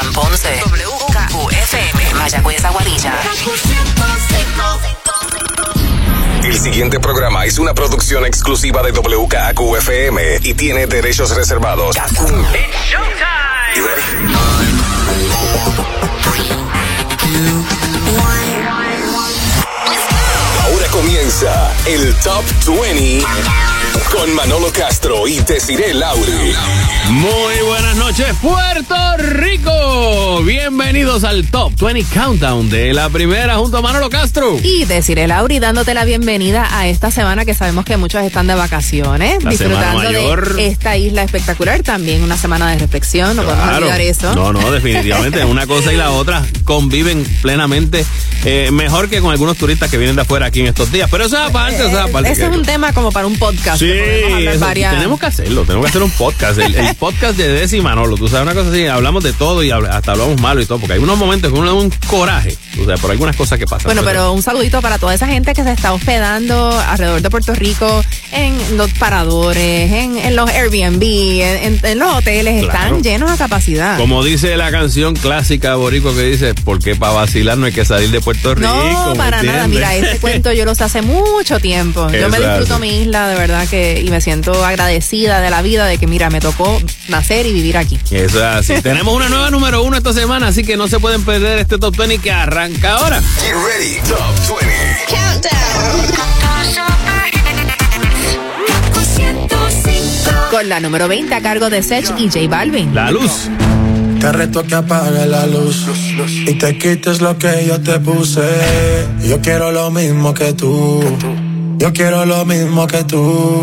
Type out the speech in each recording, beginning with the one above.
Juan Ponce. WKQFM. Mayagüez Aguadilla. El siguiente programa es una producción exclusiva de WKQFM y tiene derechos reservados. You ready? Ahora comienza el Top 20 con Manolo Castro y Desiree Lauri. Muy buenas noches, Puerto Rico. Bienvenidos al Top 20 Countdown de la primera junto a Manolo Castro. Y deciré, Lauri, dándote la bienvenida a esta semana que sabemos que muchos están de vacaciones, La disfrutando mayor. de esta isla espectacular. También una semana de reflexión, no podemos Claro. olvidar eso. No, no, definitivamente. Una cosa y la otra conviven plenamente eh, mejor que con algunos turistas que vienen de afuera aquí en estos días. Pero eso es aparte, eso es aparte. Ese es un tema como para un podcast. Sí, podemos eso- tenemos que hacerlo, tenemos que hacer un podcast, el, el podcast de Desi y Manolo, tú sabes, una cosa así, hablamos de todo y hasta hablamos malo y todo, porque hay unos momentos que uno da un coraje, o sea, por algunas cosas que pasan. Bueno, pero un saludito para toda esa gente que se está hospedando alrededor de Puerto Rico, en los paradores, en, en los Airbnb, en, los hoteles, Claro. están llenos a capacidad. Como dice la canción clásica boricua que dice, porque para vacilar no hay que salir de Puerto Rico. No, ¿me para nada. Mira, este cuento yo lo sé hace mucho tiempo. Yo me disfruto mi isla, de verdad que, y me siento agradecida de la vida de que, mira, me tocó nacer y vivir aquí. Eso es así. Tenemos una nueva número uno esta semana, así que no se pueden perder este Top 20 que arranca ahora. Get ready, Top 20. Con la número 20 a cargo de Sech y J Balvin. La luz. Te reto que apague la luz y te quites lo que yo te puse. Yo quiero lo mismo que tú. Yo quiero lo mismo que tú.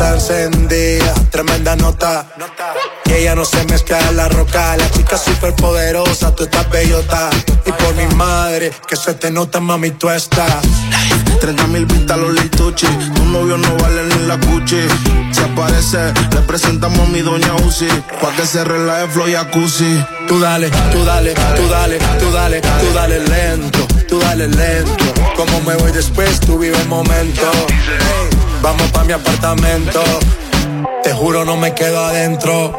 Está encendida, tremenda nota. Y ella no se mezcla en la roca, la chica super poderosa, tú estás bellota. Y por mi madre, que se te nota, mami, tú estás. 30 mil vistas los lituchi Tu novio no vale ni la cuchi Si aparece, le presentamos a mi doña Uzi Pa' que se relaje flow y jacuzzi Tú dale, tú dale, tú dale, tú dale, tú dale lento, tú dale lento. Como me voy después, tú vive el momento. Vamos pa' mi apartamento. Te juro, no me quedo adentro.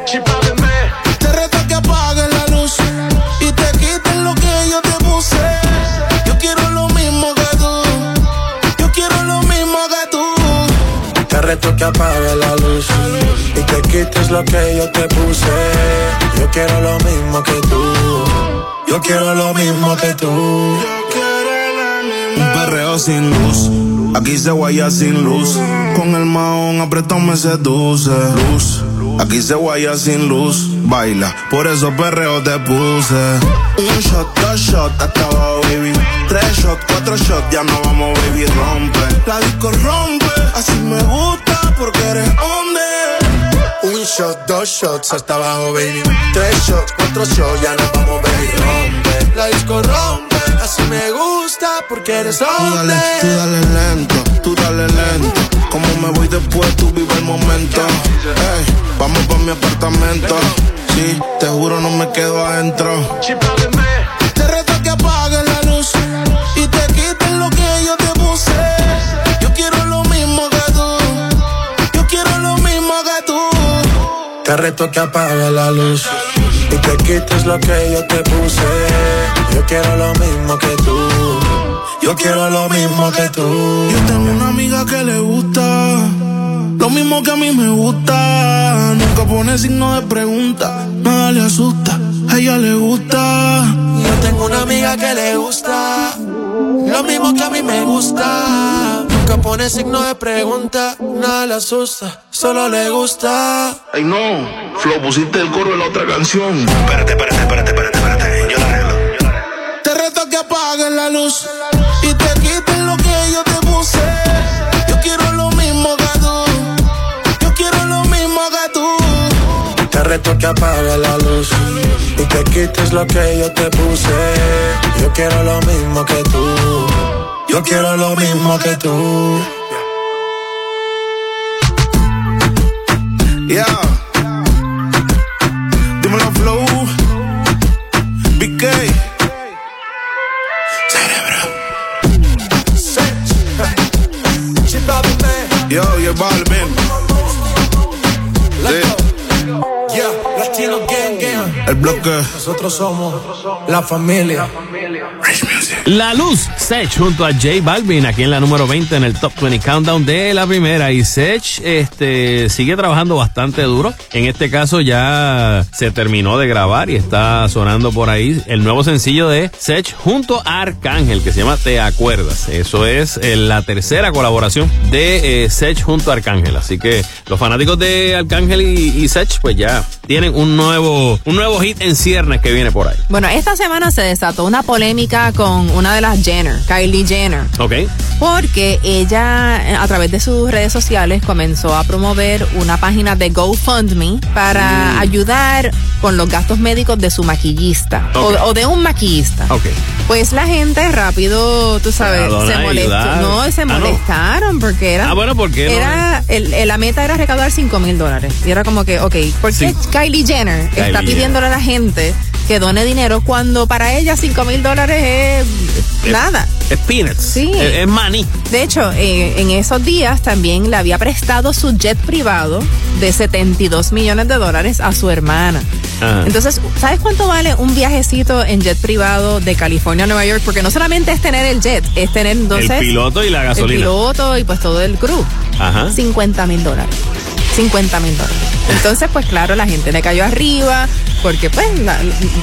Te reto que apagues la luz Y te quites lo que yo te puse Yo quiero lo mismo que tú Yo quiero lo mismo que tú Te reto que apague la luz y te quites lo que yo te puse. Yo quiero lo mismo que tú. Yo quiero lo mismo que tú. Un perreo sin luz, aquí se guaya sin luz. Con el maón apretado me seduce. Luz, aquí se guaya sin luz. Baila, por eso perreo te puse. Un shot, dos shot, hasta abajo, baby. Tres shot, cuatro shot, ya no vamos, baby, rompe. La disco rompe, así me gusta porque eres hombre. Un shot, dos shots hasta abajo, baby. Tres shots, cuatro shots, ya nos vamos, baby. Rompe, la disco rompe. Así me gusta porque eres Tú hombre. dale, tú dale lento, tú dale lento. Como me voy después, tú vive el momento. Ey, vamos pa' mi apartamento. Sí, te juro no me quedo adentro. Te reto que apague la luz y te quites lo que yo te puse. Yo quiero lo mismo que tú. Yo quiero lo mismo que tú. Yo tengo una amiga que le gusta lo mismo que a mí me gusta. Nunca pone signo de pregunta, nada le asusta. A ella le gusta. Yo tengo una amiga que le gusta lo mismo que a mí me gusta. Nunca pone signo de pregunta, nada le asusta, solo le gusta. Ay no, Flo, pusiste el coro de la otra canción. Espérate, espérate, espérate, espérate, espérate. Yo la arreglo. Te reto que apagues la luz y reto que apague la luz y te quites lo que yo te puse. Yo quiero lo mismo que tú. Yo quiero lo mismo que tú. Yeah. Dímelo flow. BK. Cerebro. Yo, yo, Balvin. El bloque. Nosotros somos la familia. La Luz, Sech junto a J Balvin, aquí en la número 20 en el Top 20 Countdown de la primera. Y Sech este, sigue trabajando bastante duro. En este caso ya se terminó de grabar y está sonando por ahí el nuevo sencillo de Sech junto a Arcángel, que se llama Te Acuerdas. Eso es eh, la tercera colaboración de eh, Sech junto a Arcángel. Así que los fanáticos de Arcángel y, y Sech, pues ya tienen un nuevo, un nuevo hit en ciernes que viene por ahí. Bueno, esta semana se desató una polémica con una de las Jenner, Kylie Jenner. ¿Ok? Porque ella, a través de sus redes sociales, comenzó a promover una página de GoFundMe para ayudar con los gastos médicos de su maquillista Ok. o, o de un maquillista. Ok. Pues la gente rápido, tú sabes, se molestó. No, se Ah, no. molestaron porque era. Ah, bueno, ¿por qué no? Era, el- el- la meta era recaudar 5 mil dólares. Y era como que, ok, ¿por qué Sí. Kylie Jenner Kylie está pidiéndole a la gente que done dinero cuando para ella 5 mil dólares es Es- nada? Es peanuts. Sí. Es, es maní. De hecho, eh, en esos días también le había prestado su jet privado de 72 millones de dólares a su hermana. Ajá. Entonces, ¿sabes cuánto vale un viajecito en jet privado de California a Nueva York? Porque no solamente es tener el jet, es tener entonces el piloto y la el gasolina. piloto y pues todo el crew. Ajá. 50 mil dólares. 50 mil dólares. Entonces, pues claro, la gente le cayó arriba porque pues la-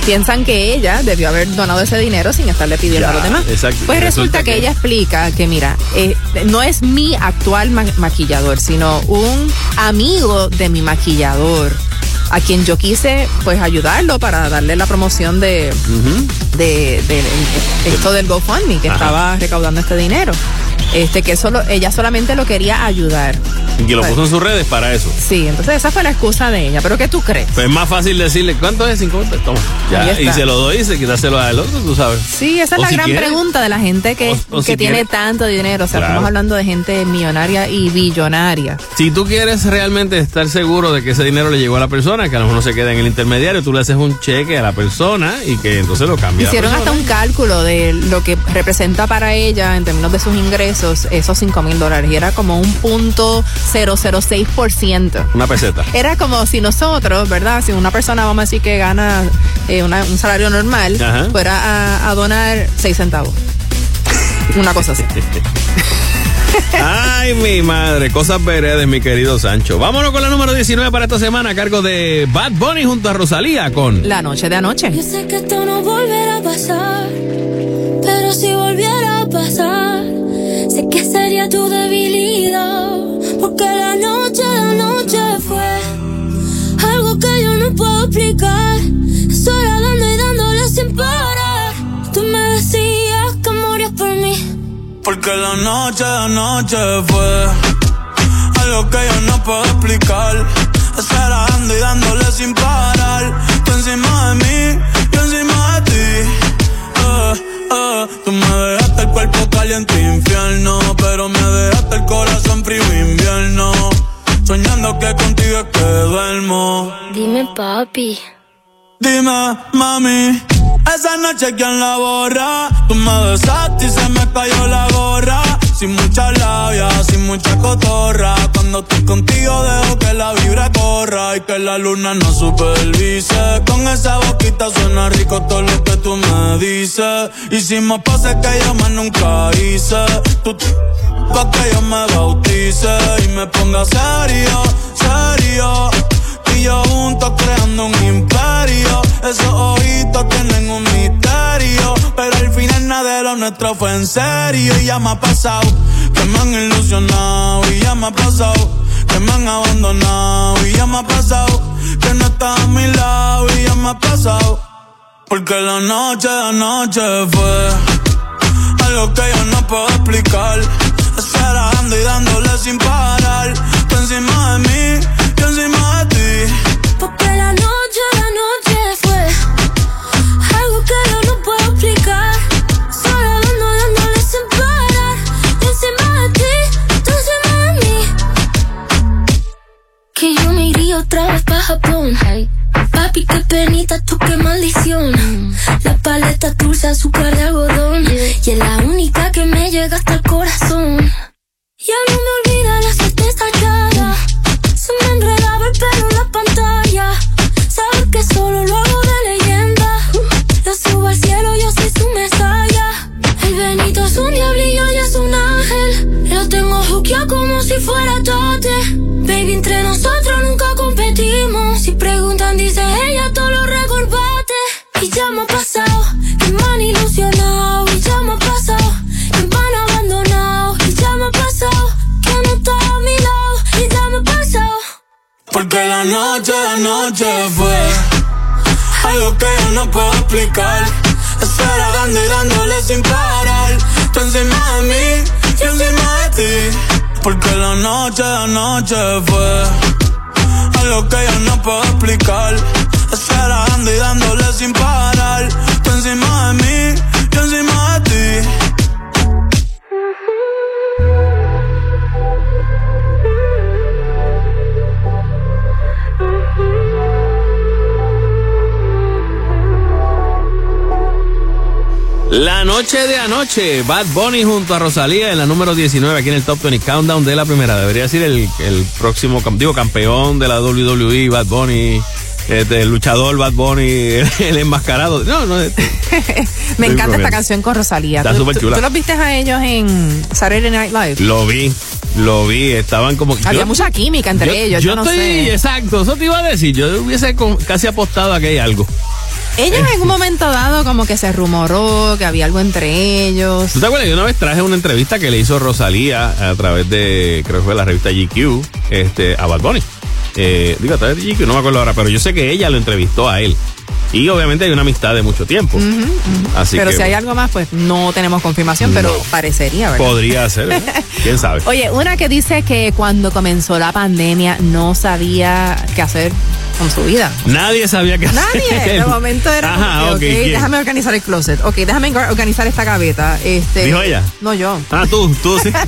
piensan que ella debió haber donado ese dinero sin estarle pidiendo Ya, a los demás. exacto. Pues resulta, resulta que, que- ella explica que mira, eh, no es mi actual ma- maquillador, sino un amigo de mi maquillador a quien yo quise pues ayudarlo para darle la promoción de, de, de- de esto del GoFundMe que Ajá. estaba recaudando este dinero. Este que solo ella solamente lo quería ayudar. Y lo puso en sus redes para eso. Sí, entonces esa fue la excusa de ella. ¿Pero qué tú crees? Pues es más fácil decirle, ¿cuánto es? 50. Toma. Ya. Y se lo doy y se quitárselo al otro, tú sabes. Sí, esa es O la si gran quiere- pregunta de la gente que, o- o que si tiene quiere- tanto dinero. O sea, Claro. estamos hablando de gente millonaria y billonaria. Si tú quieres realmente estar seguro de que ese dinero le llegó a la persona, que a lo mejor no se queda en el intermediario, tú le haces un cheque a la persona y que entonces lo cambia. Hicieron hasta un cálculo de lo que representa para ella en términos de sus ingresos esos 5 mil dólares y era como un punto 006%. Una peseta. Era como si nosotros, ¿verdad? Si una persona, vamos a decir que gana eh, una- un salario normal, Ajá. fuera a, a donar 6 centavos. Una cosa así. Ay, mi madre, cosas veredes, mi querido Sancho. Vámonos con la número 19 para esta semana a cargo de Bad Bunny junto a Rosalía con La noche de anoche. Yo sé que esto no volverá a pasar, pero si volviera a pasar, sé que sería tu debilidad, porque la noche de anoche fue algo que yo no puedo explicar. Sola dando y dándole sin parar. Tú me decías que morías por mí. Porque la noche de noche fue algo que yo no puedo explicar. Estar dando y dándole sin parar. Tú encima de mí, yo encima de ti. Eh, eh, tú me dejaste el cuerpo caliente infierno, pero me dejaste el corazón frío invierno. Soñando que contigo es que duermo. Dime, papi. Dime, mami, esa noche quién la borra. Tú me besaste y se me cayó la gorra. Sin mucha labia, sin mucha cotorra. Cuando estoy contigo dejo que la vibra corra y que la luna no supervise. Con esa boquita suena rico todo lo que tú me dices. Hicimos pases que yo más nunca hice. Tú pa' que yo me bautice y me ponga serio, serio. Y yo juntos creando un imperio. Esos ojitos tienen un misterio. Pero al final nada de lo nuestro fue en serio. Y ya me ha pasado que me han ilusionado. Y ya me ha pasado que me han abandonado. Y ya me ha pasado que no estás a mi lado. Y ya me ha pasado. Porque la noche de anoche fue algo que yo no puedo explicar. Estar dando y dándole sin parar. Tú encima de mí, la noche, la noche fue algo que yo no puedo explicar. Solo dando, dándole sin parar. Yo encima de ti, tú encima de mí. Que yo me iría otra vez pa' Japón. Papi, qué penita, tú qué maldición. La paleta dulce, azúcar de algodón. Y es la única que me llega hasta noche, la noche fue noche Bad Bunny junto a Rosalía en la número 19 aquí en el Top 20 Countdown de la primera. Debería decir el, el próximo, digo, campeón de la WWE, Bad Bunny, este, el luchador Bad Bunny, el, el enmascarado. No, no, Me Estoy encanta esta canción con Rosalía. Está ¿Tú, súper chula. tú los viste a ellos en Saturday Night Live? lo vi, lo vi, estaban como... Había yo- mucha química entre yo, ellos. Yo Yo, no estoy, sé. exacto, eso te iba a decir. Yo hubiese con- casi apostado a que hay algo. Ellos en un momento dado como que se rumoró que había algo entre ellos. ¿Tú te acuerdas? Yo una vez traje una entrevista que le hizo Rosalía a través de, creo que fue la revista GQ, este, a Bad Bunny. Eh, digo, a través de GQ, no me acuerdo ahora, pero yo sé que ella lo entrevistó a él. Y obviamente hay una amistad de mucho tiempo. Así pero que si hay algo más, pues no tenemos confirmación, pero parecería, ¿verdad? podría ser, ¿eh? ¿Quién sabe? Oye, una que dice que cuando comenzó la pandemia no sabía qué hacer con su vida. Nadie sabía que Nadie. De momento era Ajá, que, ok, ok, ¿quién? déjame organizar el closet. Ok, déjame or- organizar esta gaveta. Este, ¿Dijo ella? No, yo. Ah, tú, tú sí.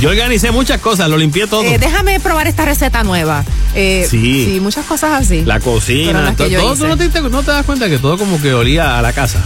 Yo organicé muchas cosas, lo limpié todo. Eh, déjame probar esta receta nueva. Eh, Sí. muchas cosas así. la cocina, todo, hice. ¿tú no te, no te das cuenta que todo como que olía a la casa.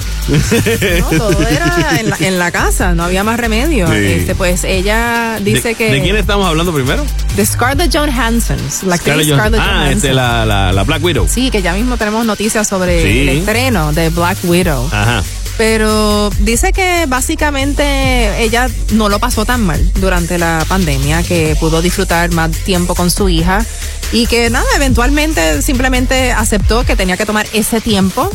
No, todo era en la, en la casa, no había más remedio. Sí. Este, pues ella dice ¿De, que. ¿De quién estamos hablando primero? De Scarlett Johansson. La actriz Scarlett Scarlett Johansson. Ah, este, la, la, la Black Widow. Sí, que ya mismo tenemos noticias sobre Sí. el estreno de Black Widow. Ajá. Pero dice que básicamente ella no lo pasó tan mal durante la pandemia, que pudo disfrutar más tiempo con su hija y que nada, eventualmente simplemente aceptó que tenía que tomar ese tiempo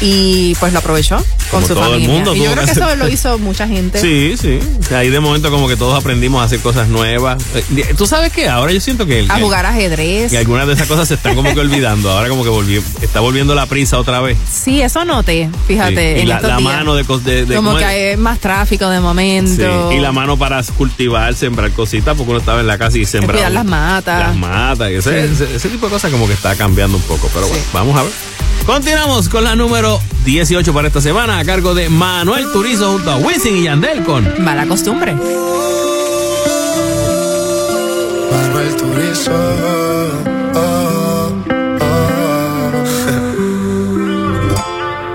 y pues lo aprovechó con Como su todo el familia. mundo y yo creo que que eso lo hizo mucha gente. Sí, sí. Ahí de momento como que todos aprendimos a hacer cosas nuevas. Eh, Tú sabes que ahora yo siento que... A que- jugar ajedrez. que algunas de esas cosas se están como que olvidando. Ahora como que volvió, está volviendo la prisa otra vez. Sí, eso noté, fíjate. Sí. Y en la, estos la días. mano de... de, de- Como ¿cómo que hay más tráfico de Sí, momento. Y la mano para cultivar, sembrar cositas, porque uno estaba en la casa y sembraba. Cuidar las matas. Las matas. Ese, Sí. ese- ese tipo de cosas como que está cambiando un poco. Pero bueno, vamos a ver. Continuamos con la número 18 para esta semana a cargo de Manuel Turizo junto a Wisin y Yandel con Mala costumbre. Manuel Turizo. oh, oh.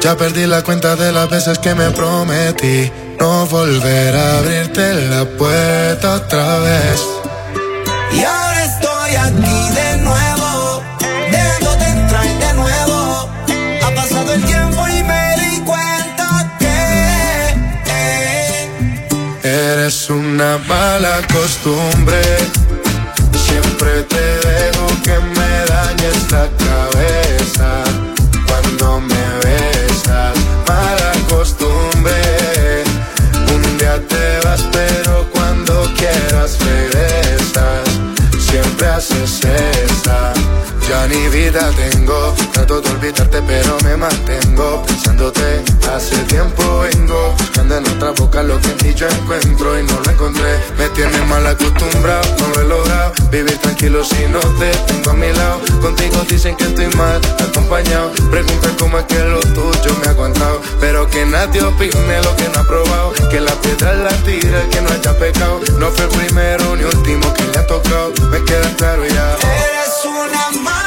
Ya perdí la cuenta de las veces que me prometí no volver a abrirte la puerta otra vez. Y ahora estoy aquí de nuevo, dejándote entrar de nuevo. Ha pasado el tiempo y me di cuenta que eh, Eres una mala costumbre. Siempre te dejo que me dañes la cabeza cuando me besas. Mala costumbre. Un día te vas, pero cuando quieras Ni vida tengo, trato de olvidarte pero me mantengo pensándote. Hace tiempo vengo buscando en otra boca lo que en ti yo encuentro y no lo encontré. Me tienes mal acostumbrado, no lo he logrado. Vivir tranquilo si no te tengo a mi lado. Contigo dicen que estoy mal acompañado. Pregunta cómo es que lo tuyo me ha aguantado. Pero que nadie opine lo que no ha probado. Que la piedra la tira el que no haya pecado. No fue el primero ni último que le ha tocado. Me queda claro ya. eres una mala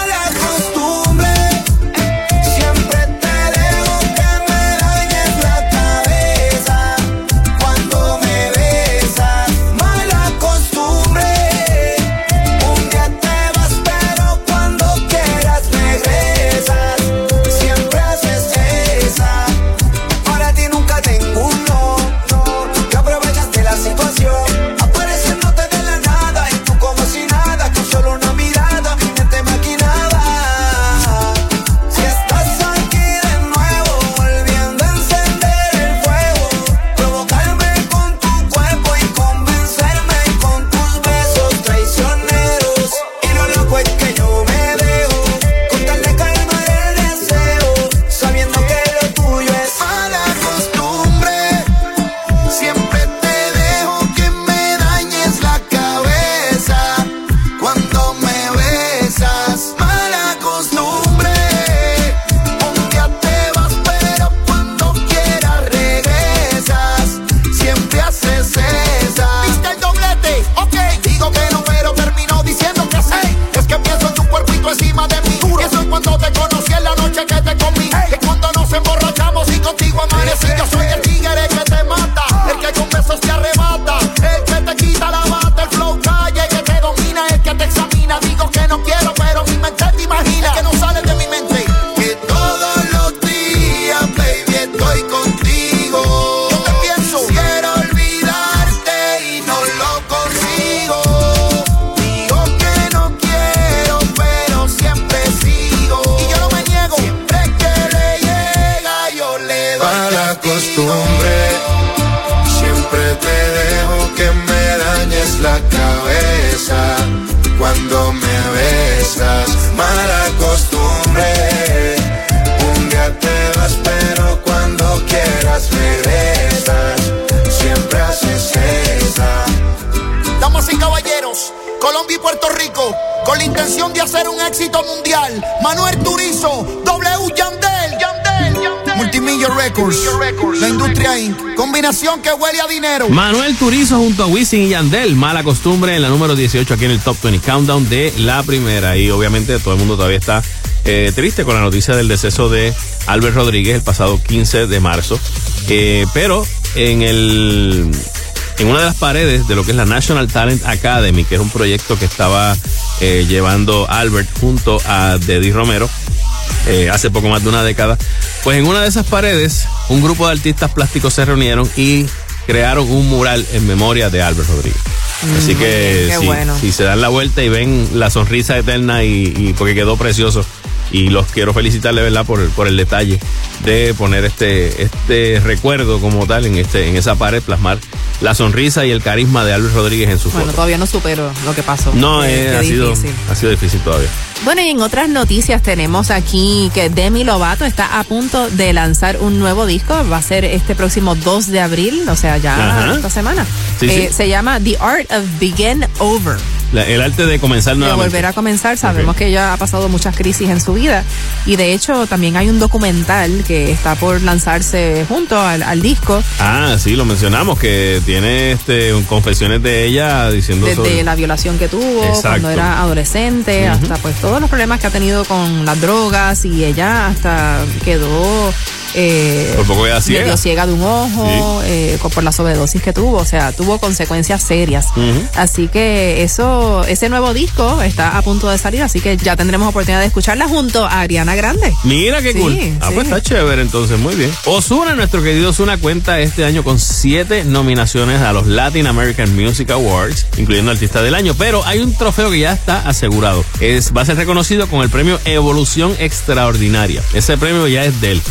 Que huele a dinero. Manuel Turizo junto a Wisin y Yandel, mala costumbre en la número 18 aquí en el Top 20 Countdown de la primera. Y obviamente todo el mundo todavía está eh, triste con la noticia del deceso de Albert Rodríguez el pasado 15 de marzo. Eh, pero en el en una de las paredes de lo que es la National Talent Academy, que era un proyecto que estaba eh, llevando Albert junto a Deddy Romero hace poco más de una década, pues en una de esas paredes un grupo de artistas plásticos se reunieron y crearon un mural en memoria de Albert Rodríguez. Así Mm, que qué si, bueno. si se dan la vuelta y ven la sonrisa eterna y, y porque quedó precioso. Y los quiero felicitarle, ¿verdad?, por, el- por el detalle de poner este, este recuerdo como tal en, este, en esa pared, plasmar la sonrisa y el carisma de Albert Rodríguez en su Bueno, foto. todavía no supero lo que pasó. No, eh, ha, sido, difícil. ha sido difícil todavía. Bueno, y en otras noticias tenemos aquí que Demi Lovato está a punto de lanzar un nuevo disco. Va a ser este próximo 2 de abril, o sea, ya Ajá. esta semana. Sí, Eh, sí. Se llama The Art of Begin Over. La- el arte de comenzar De nuevamente. volver a comenzar, sabemos que ella ha pasado muchas crisis en su vida y de hecho también hay un documental que está por lanzarse junto al, al disco Ah, sí, lo mencionamos, que tiene este un- confesiones de ella diciendo desde sobre- la violación que tuvo Exacto. cuando era adolescente Ujú. hasta pues todos los problemas que ha tenido con las drogas y ella hasta quedó eh, Por poco queda ciega. medio ciega de un ojo eh, por la sobredosis que tuvo, o sea, tuvo consecuencias serias. Así que eso, ese nuevo disco está a punto de salir, así que ya tendremos oportunidad de escucharla junto a Ariana Grande. Mira qué Sí, cool. Ah, sí. pues está chévere, entonces, muy bien. Osuna, nuestro querido Osuna, cuenta este año con siete nominaciones a los Latin American Music Awards, incluyendo Artista del Año. Pero hay un trofeo que ya está asegurado. Es, va a ser reconocido con el premio Evolución Extraordinaria. Ese premio ya es de él.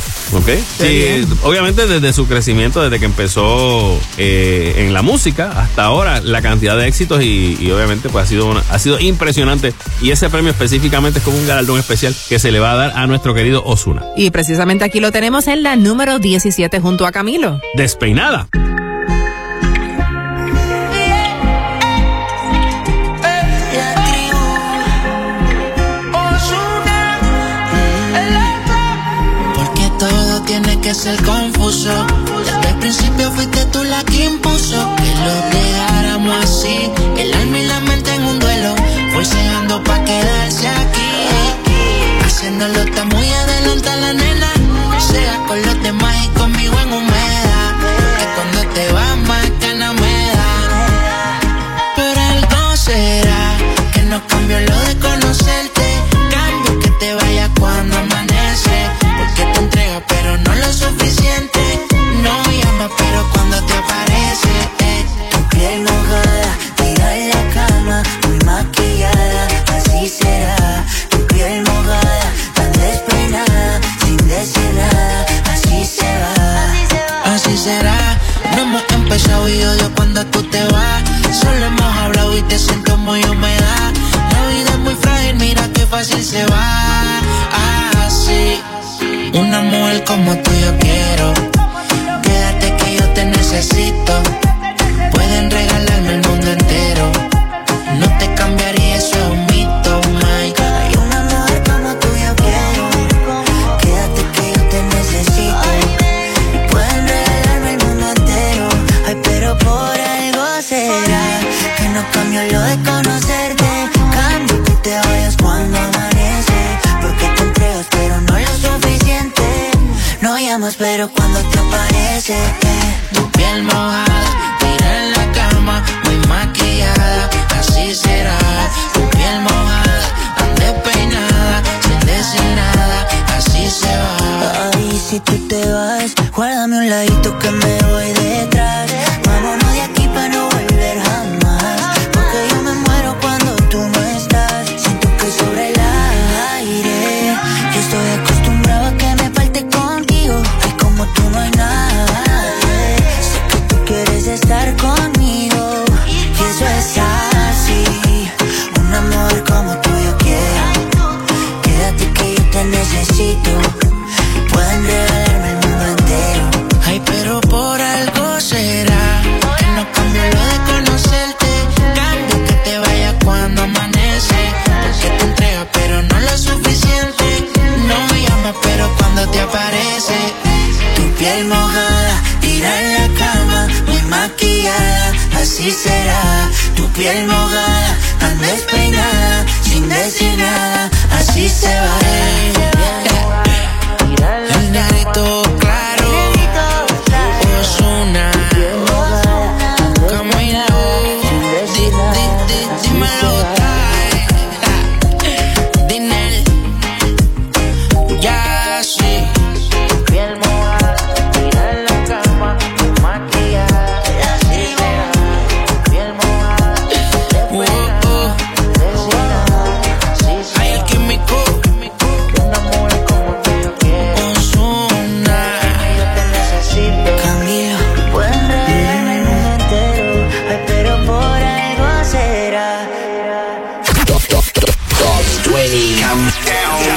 ¿Ok? Sí, obviamente desde su crecimiento, desde que empezó eh, en la música hasta ahora, la cantidad de éxitos y, y obviamente pues ha sido, una- ha sido impresionante. Y ese premio específicamente es como un galardón especial que se le va a dar a nuestro querido Osuna. Y precisamente aquí lo tenemos en la número 17 junto a Camilo. Despeinada. Ser confuso. Desde el principio fuiste tú la que impuso que lo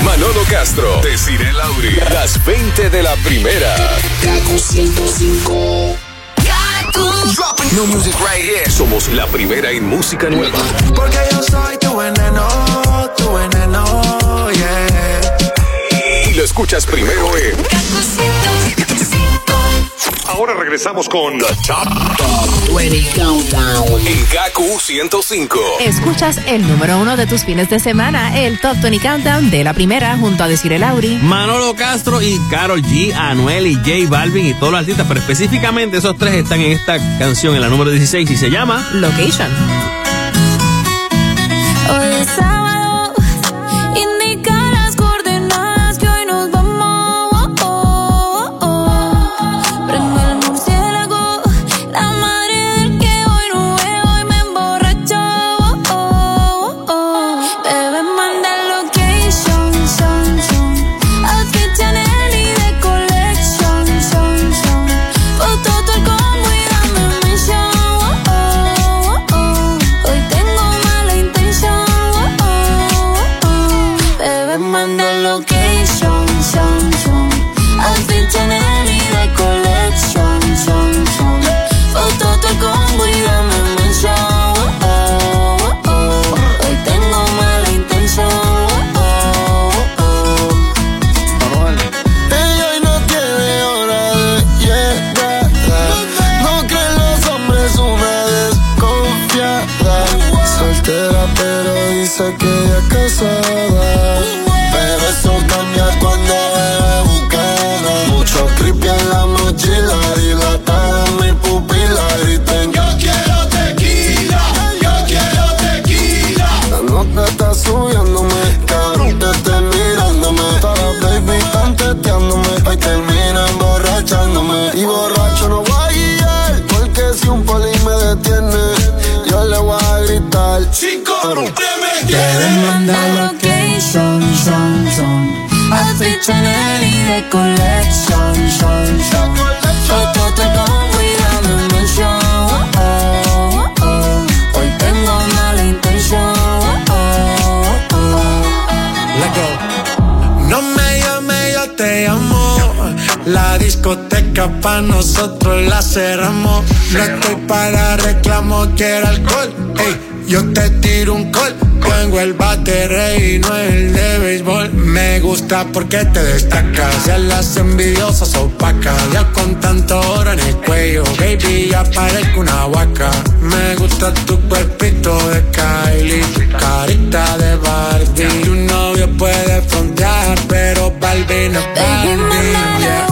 Manolo Castro, Desiree Lauri, las 20 de la primera. Kaku 105. Dropping new music right here. Somos la primera en música nueva. Porque yo soy tu veneno, tu veneno, yeah. Y lo escuchas primero en. Ahora regresamos con The Top, Top 20 Countdown en Gaku 105. Escuchas el número uno de tus fines de semana, el Top 20 Countdown de la primera, junto a Desiree Lauri, Manolo Castro y Carol G, Anuel y J Balvin y todos los artistas, pero específicamente esos tres están en esta canción, en la número 16, y se llama Location. gusta porque te destacas. Y las envidiosas opacas. Ya con tanto oro en el cuello, baby, ya parezco una vaca. Me gusta tu cuerpito de Kylie, tu carita de Barbie. Tu novio puede frontear, pero Barbie no es Barbie. Yeah.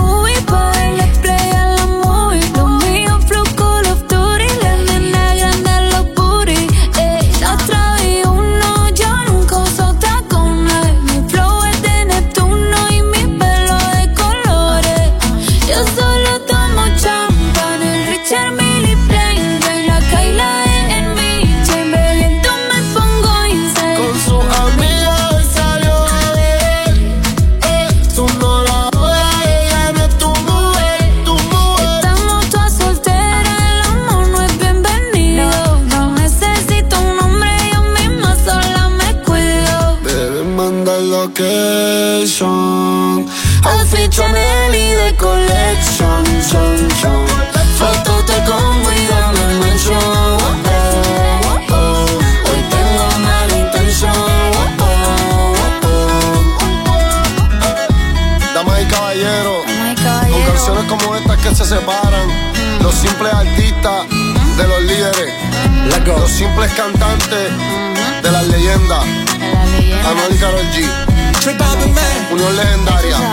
Anuel y Karol G. Unión legendaria.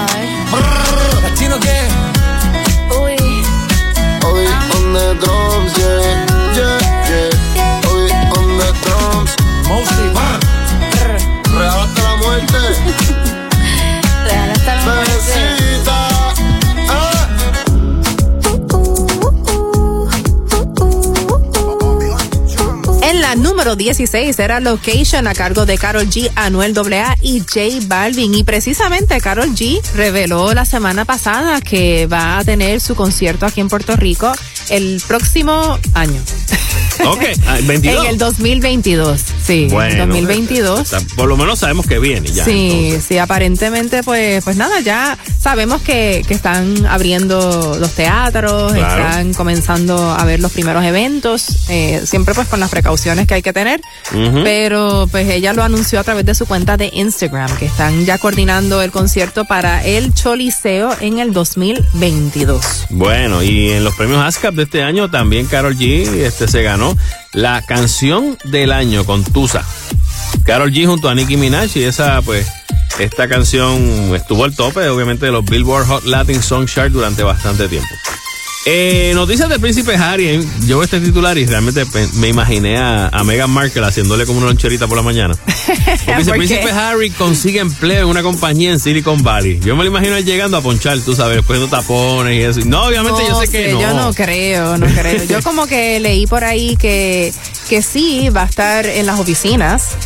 116 era Location a cargo de Carol G, Anuel AA y J Balvin. Y precisamente Carol G reveló la semana pasada que va a tener su concierto aquí en Puerto Rico el próximo año. Ok, ah, en el 2022, sí. Bueno, 2022. Por lo menos sabemos que viene ya. Sí, sí, aparentemente pues pues nada, ya sabemos que, que están abriendo los teatros, Claro. están comenzando a ver los primeros eventos, eh, siempre pues con las precauciones que hay que tener, pero pues ella lo anunció a través de su cuenta de Instagram, que están ya coordinando el concierto para el Choliseo en el 2022. Bueno, y en los premios ASCAP de este año también Carol G este, se ganó la canción del año con Tusa. Carol G junto a Nicki Minaj y esa pues esta canción estuvo al tope obviamente de los Billboard Hot Latin Song Chart durante bastante tiempo. Eh, noticias del príncipe Harry. Yo veo este titular y realmente me imaginé a, a Meghan Markle haciéndole como una loncherita por la mañana. Porque dice, ¿Por qué? príncipe Harry consigue empleo en una compañía en Silicon Valley. Yo me lo imagino él llegando a ponchar, tú sabes, poniendo tapones y eso. No, obviamente yo sé que no. Yo no creo, no creo. Yo como que leí por ahí que, que sí va a estar en las oficinas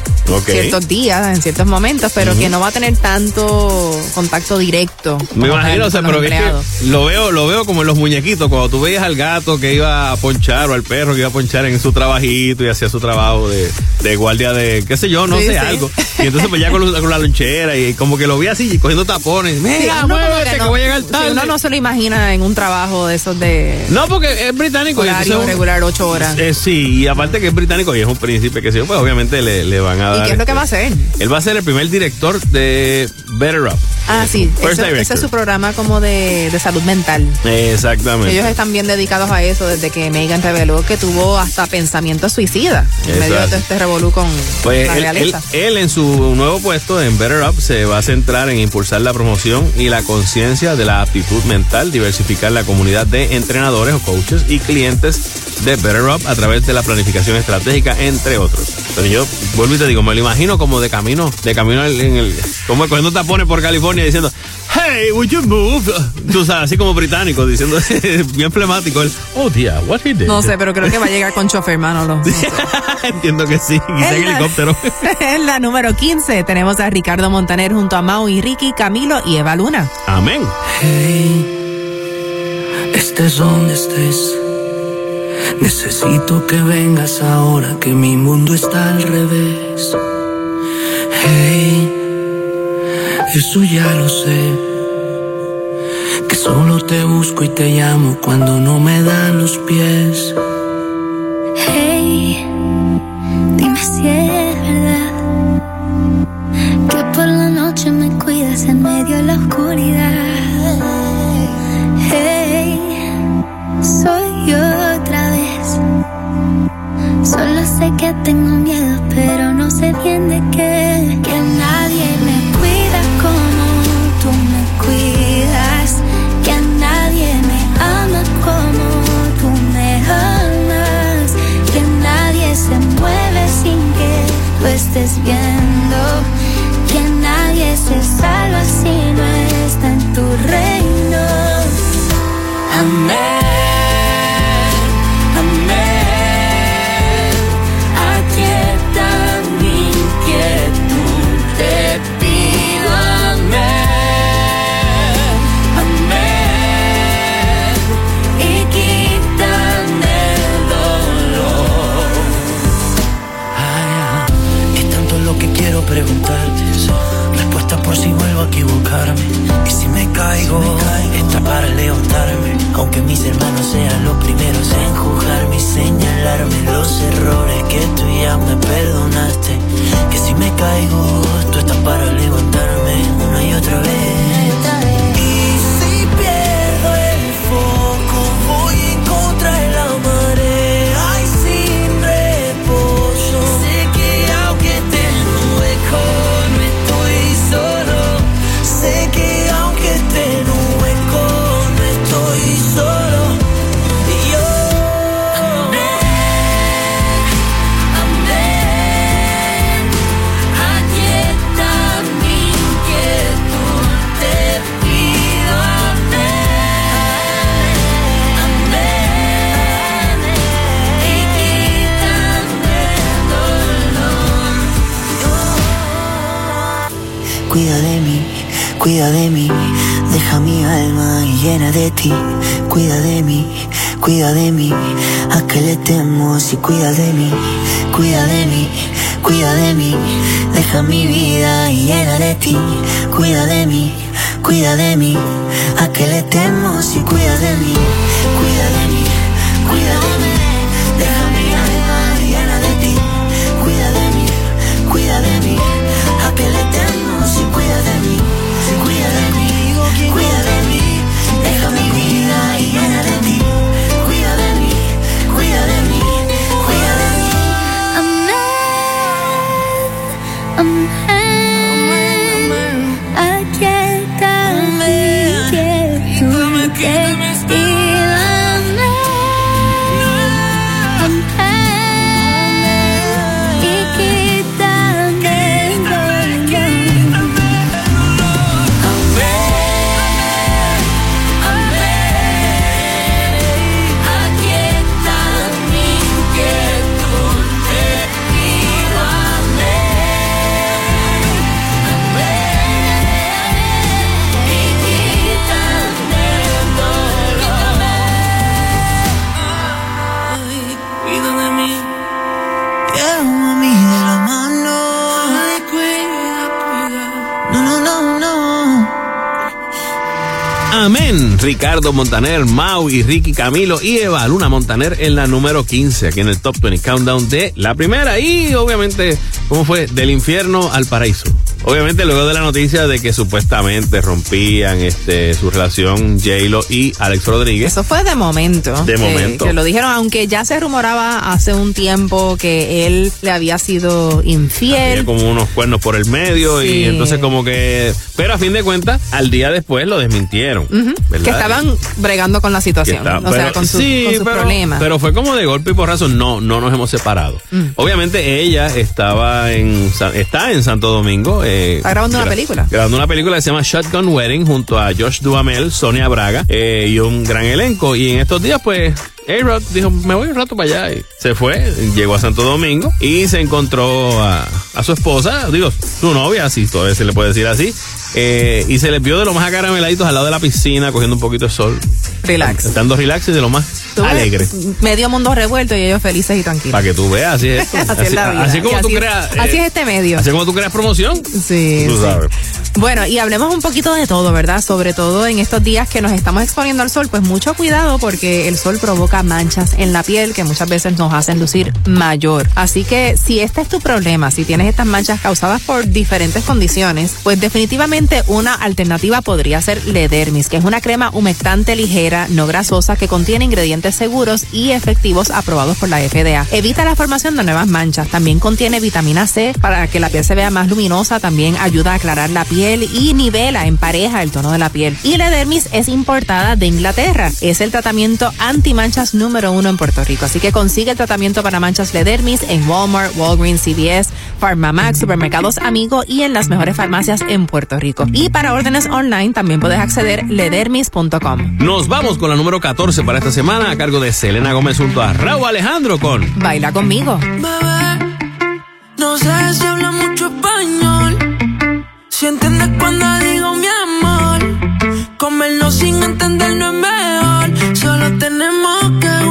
Ciertos días, en ciertos momentos, pero que no va a tener tanto contacto directo. Me imagino, o sea, pero es que lo veo, lo veo como en los muñequitos, cuando tú veías al gato que iba a ponchar o al perro que iba a ponchar en su trabajito y hacía su trabajo de, de guardia de, qué sé yo, no Sí, sé, sí. algo. Y entonces pues ya con, con la lonchera y como que lo vi así cogiendo tapones. Mira, uno como muévete que que, no- voy a llegar sí, tarde. uno no se lo imagina en un trabajo de esos de No, porque es británico. y horario entonces- regular ocho horas. Eh, sí, y aparte que es británico y es un príncipe que sí, pues obviamente le, le van a dar. ¿Y qué es lo que este- va a hacer? Él va a ser el primer director de Better Up. Ah, sí, First ese, es su programa como de, de salud mental. Exactamente. Ellos están bien dedicados a eso desde que Megan reveló que tuvo hasta pensamiento suicida en Eso medio de este revolú con Pues la él, realeza. él- él en su nuevo puesto en Better Up se va a centrar en impulsar la promoción y la conciencia de la aptitud mental, diversificar la comunidad de entrenadores o coaches y clientes de Better Up a través de la planificación estratégica, entre otros. Pero yo vuelvo y te digo, me lo imagino como de camino, de camino en en el, como cogiendo tapones por California diciendo, hey, would you move? Tú sabes, así como británico, diciendo, bien flemático, él, oh dear, what he did. No sé, pero creo que va a llegar con chofer, Manolo. Entiendo que sí, quizá en En helicóptero. en la número 15 tenemos a Ricardo Montaner junto a Mau y Ricky, Camilo y Eva Luna. Amén. estés donde estés. Necesito que vengas ahora que mi mundo está al revés. Hey, eso ya lo sé. Que solo te busco y te llamo cuando no me dan los pies. Hey, dime si es verdad que por la noche me cuidas en medio de la oscuridad. Hey, soy yo otra vez. Solo sé que tengo miedo, pero no sé bien de qué. Estés viendo. Que nadie se salva si no está en tu reino. Amén. equivocarme. Y si me caigo, si caigo está para levantarme. Aunque mis hermanos sean los primeros en juzgarme y señalarme los errores que tú ya me perdonaste. Que si me caigo, tú estás para levantarme una y otra vez. Cuida de mí, cuida de mí. Deja mi alma llena de ti, cuida de mí, cuida de mí. ¿A qué le temo si cuida de mí, cuida de mí, cuida de mí? Deja mi vida llena de ti, cuida de mí, cuida de mí. ¿A qué le temo si cuida de mí, cuida de mí, cuida de mí? Ricardo Montaner, Mau y Ricky Camilo y Eva Luna Montaner en la número 15 aquí en el Top 20 Countdown de la primera. Y obviamente, ¿cómo fue? Del infierno al paraíso. Obviamente luego de la noticia de que supuestamente rompían este su relación J-Lo y Alex Rodríguez. Eso fue de momento. De que- momento. Que lo dijeron, aunque ya se rumoraba hace un tiempo que él le había sido infiel. Había como unos cuernos por el medio Sí. y entonces como que... Pero a fin de cuentas, al día después lo desmintieron. Que estaban bregando con la situación, está- o sea, pero- con, su- sí, con sus pero- problemas. Pero fue como de golpe y porrazo, no, no nos hemos separado. Mm. Obviamente ella estaba en, está en Santo Domingo. eh, Está grabando una película. Grabando una película que se llama Shotgun Wedding junto a Josh Duhamel, Sonia Braga eh, y un gran elenco. Y en estos días, pues, A-Rod dijo, me voy un rato para allá. Y se fue, llegó a Santo Domingo y se encontró a, a su esposa, digo, su novia, si todavía se le puede decir así. eh, y se les vio de lo más acarameladitos al lado de la piscina, cogiendo un poquito de sol. Relax. Estando relax y de lo más alegre. Medio mundo revuelto y ellos felices y tranquilos. Para que tú veas, así es. Así es la vida. así como tú así- creas. eh, así es este medio. Así como tú creas promoción. Sí. Tú sí. sabes. Bueno, y hablemos un poquito de todo, ¿verdad? Sobre todo en estos días que nos estamos exponiendo al sol, pues mucho cuidado porque el sol provoca manchas en la piel que muchas veces nos hacen lucir mayor. Así que si este es tu problema, si tienes estas manchas causadas por diferentes condiciones, pues definitivamente una alternativa podría ser Ledermis, que es una crema humectante ligera, no grasosa, que contiene ingredientes seguros y efectivos aprobados por la FDA. Evita la formación de nuevas manchas. También contiene vitamina C para que la piel se vea más luminosa. También ayuda a aclarar la piel y nivela en pareja el tono de la piel. Y la Dermis es importada de Inglaterra. Es el tratamiento anti-manchas número uno en Puerto Rico. Así que consigue el tratamiento para manchas Ledermis en Walmart, Walgreens, CVS, Pharmamax, Supermercados Amigo y en las mejores farmacias en Puerto Rico. Y para órdenes online también puedes acceder ledermis.com. Nos vamos con la número 14 para esta semana a cargo de Selena Gómez junto a Raúl Alejandro con Baila conmigo. Bebé, no sé si habla mucho español. Si entiendes cuando digo mi amor. Comernos sin entendernos es mejor. Solo tenemos que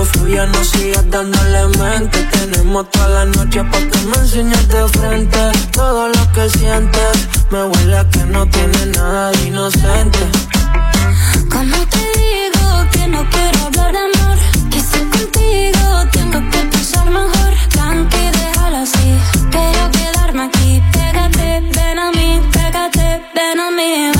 esto fluya, no sigas dándole mente. Tenemos toda la noche para que me enseñes de frente. Todo lo que sientes, me huele a que no tiene nada de inocente. Como te digo que no quiero hablar de amor, que si contigo tengo que pensar mejor. Tranqui, déjalo así. Quiero quedarme aquí, pégate, ven a mí, pégate, ven a mí.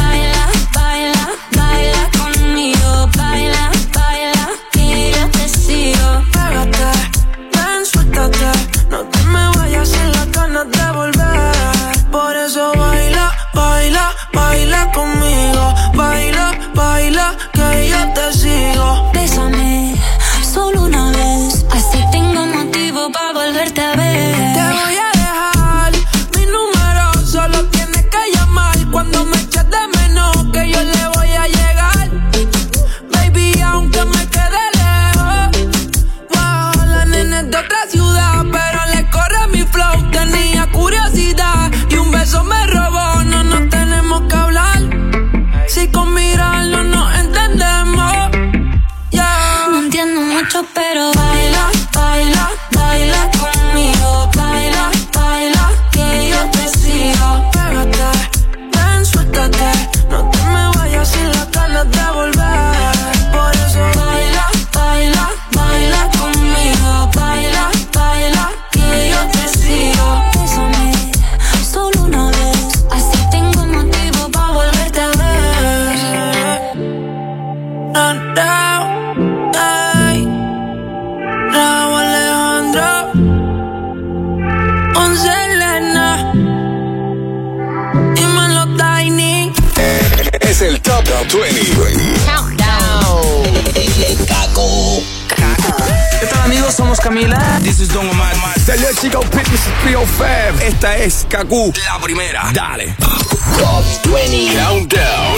This is Don Omar. Salut chico, Pitness 305. Esta es Kaku. La primera. Dale. Top 20 Countdown.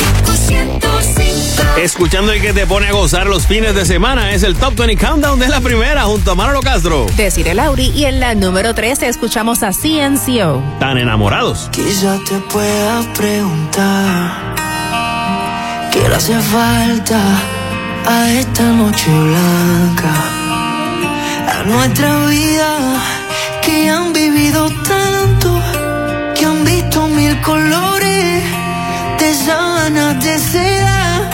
Escuchando el que te pone a gozar los fines de semana es el Top 20 Countdown de la primera junto a Manolo Castro. Deciré Lauri y en la número 13 escuchamos a CNCO. Tan enamorados. Quizá te pueda preguntar qué le hace falta a esta noche blanca, nuestra vida que han vivido tanto, que han visto mil colores de sábanas de seda.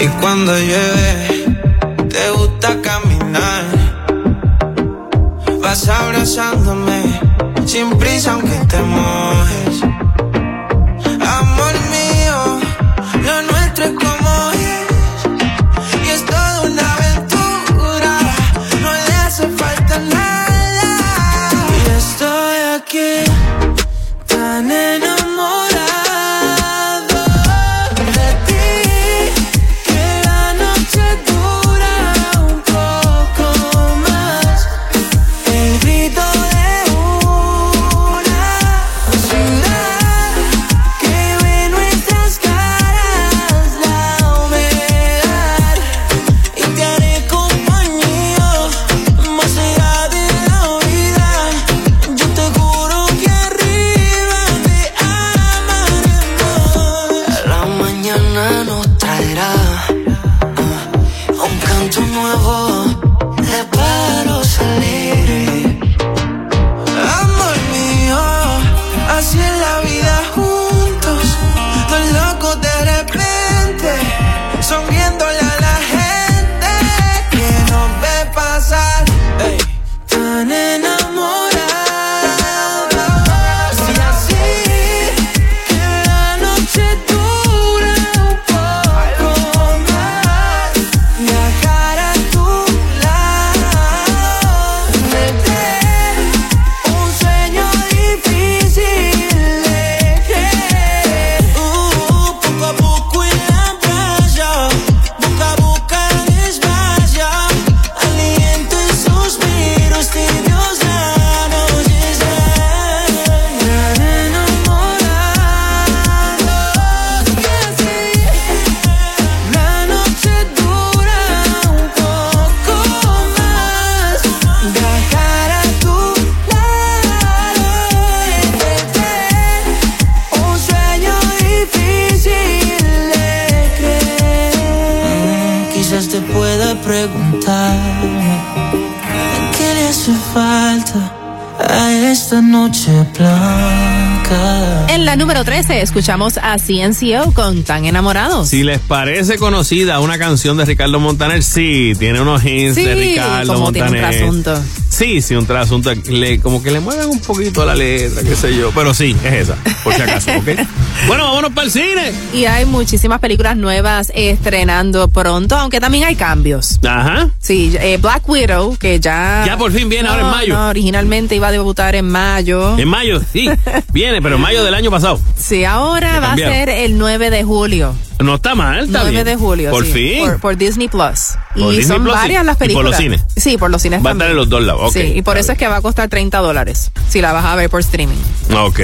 Y cuando llueve, te gusta caminar. Vas abrazándome sin prisa aunque te mojes. Escuchamos a CNCO con Tan Enamorados. Si les parece conocida una canción de Ricardo Montaner, sí, tiene unos hints Sí, de Ricardo como tiene un Montaner. trasunto. Sí, sí, un trasunto. Le, como que le mueven un poquito la letra, qué sé yo. Pero sí, es esa, por si acaso, ¿ok? bueno, vámonos para el cine. Y hay muchísimas películas nuevas estrenando pronto, aunque también hay cambios. Ajá. Sí, eh, Black Widow, que ya... Ya por fin viene ahora en mayo. no, originalmente iba a debutar en mayo. En mayo, sí, viene, pero en mayo del año pasado. Sí, ahora va a ser el 9 de julio. No está mal, está 9 bien. de julio. Por sí, fin. Por, por Disney Plus. Por y Disney son Plus, sí. varias las Y por películas. los cines. Sí, por los cines Va a estar en los dos lados, ok. Sí, y por eso es que va a costar 30 dólares si la vas a ver por streaming. Ok.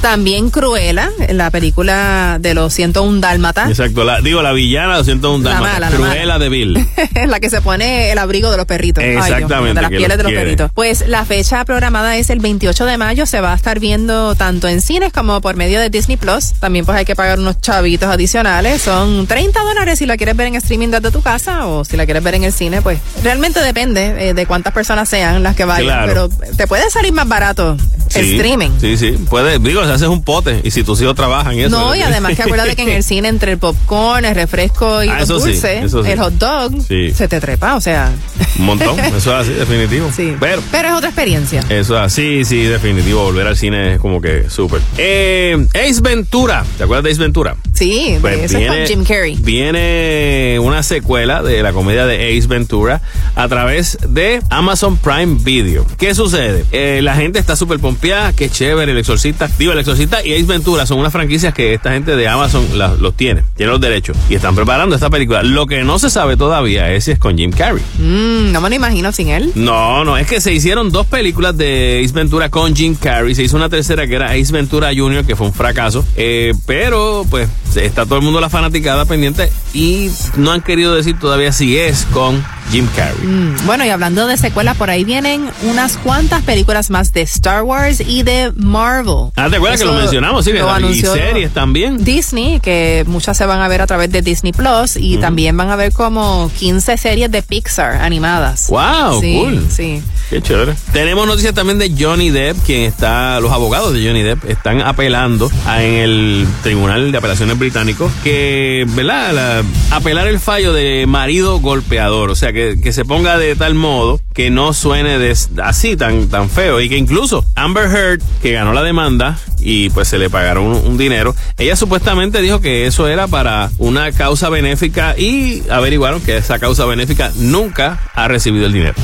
También Cruella, la película de los 101 Dálmata. Exacto, la, digo, la villana de 101 La Dálmatas, mala, la Cruella de Bill. la que se pone el abrigo de los perritos. Ay, Dios mío, Exactamente, de las pieles los de los quiere. perritos. Pues la fecha programada es el 28 de mayo. Se va a estar viendo tanto en cines como por medio de Disney Plus. También pues hay que pagar unos chavitos adicionales. Son 30 dólares si la quieres ver en streaming desde tu casa o si la quieres ver en el cine. Pues realmente depende eh, de cuántas personas sean las que vayan. Claro. Pero te puede salir más barato el streaming. Sí, sí. Puede, digo, si haces un pote y si tus hijos trabajan y eso. No, y además que acuérdate que en el cine entre el popcorn, el refresco y Ah, los eso sí, dulces, eso sí. el hot dog, Sí. se te trepa, o sea. Un montón, eso es así, definitivo. Pero. Pero es otra experiencia. Eso es así, sí, definitivo. Volver al cine es como que súper. Eh, Ace Ventura. ¿Te acuerdas de Ace Ventura? Sí, Pues ese es con Jim Carrey. Viene una secuela de la comedia de Ace Ventura a través de Amazon Prime Video. ¿Qué sucede? Eh, la gente está súper pompeada, qué chévere, el exorcista. Digo, el exorcista y Ace Ventura son unas franquicias que esta gente de Amazon la- los tiene, tiene los derechos y están preparando esta película. Lo que no se sabe todavía es si es con Jim Carrey. Mm, no me lo imagino sin él. No, no, es que se hicieron dos películas de Ace Ventura con Jim Carrey. Se hizo una tercera que era Ace Ventura Jr., que fue un fracaso. Eh, pero, pues, está todo el mundo la fanaticada pendiente y no han querido decir todavía si es con Jim Carrey. Mm, Bueno, y hablando de secuelas, por ahí vienen unas cuantas películas más de Star Wars y de Marvel. Ah, ¿te acuerdas que lo mencionamos? Sí, lo y series también. Disney, que muchas se van a ver a través de Disney Plus y también van a ver como 15 series de Pixar animadas. Wow, Sí, cool. Sí. Qué chévere. Tenemos noticias también de Johnny Depp, quien está, los abogados de Johnny Depp están apelando a- en el Tribunal de Apelaciones Británico que, ¿verdad? La- apelar el fallo de marido golpeador, o sea, que, que se ponga de tal modo que no suene así tan, tan feo y que incluso Amber Heard, que ganó la demanda y pues se le pagaron un, un dinero, ella supuestamente dijo que eso era para una causa benéfica y averiguaron que esa causa benéfica nunca ha recibido el dinero.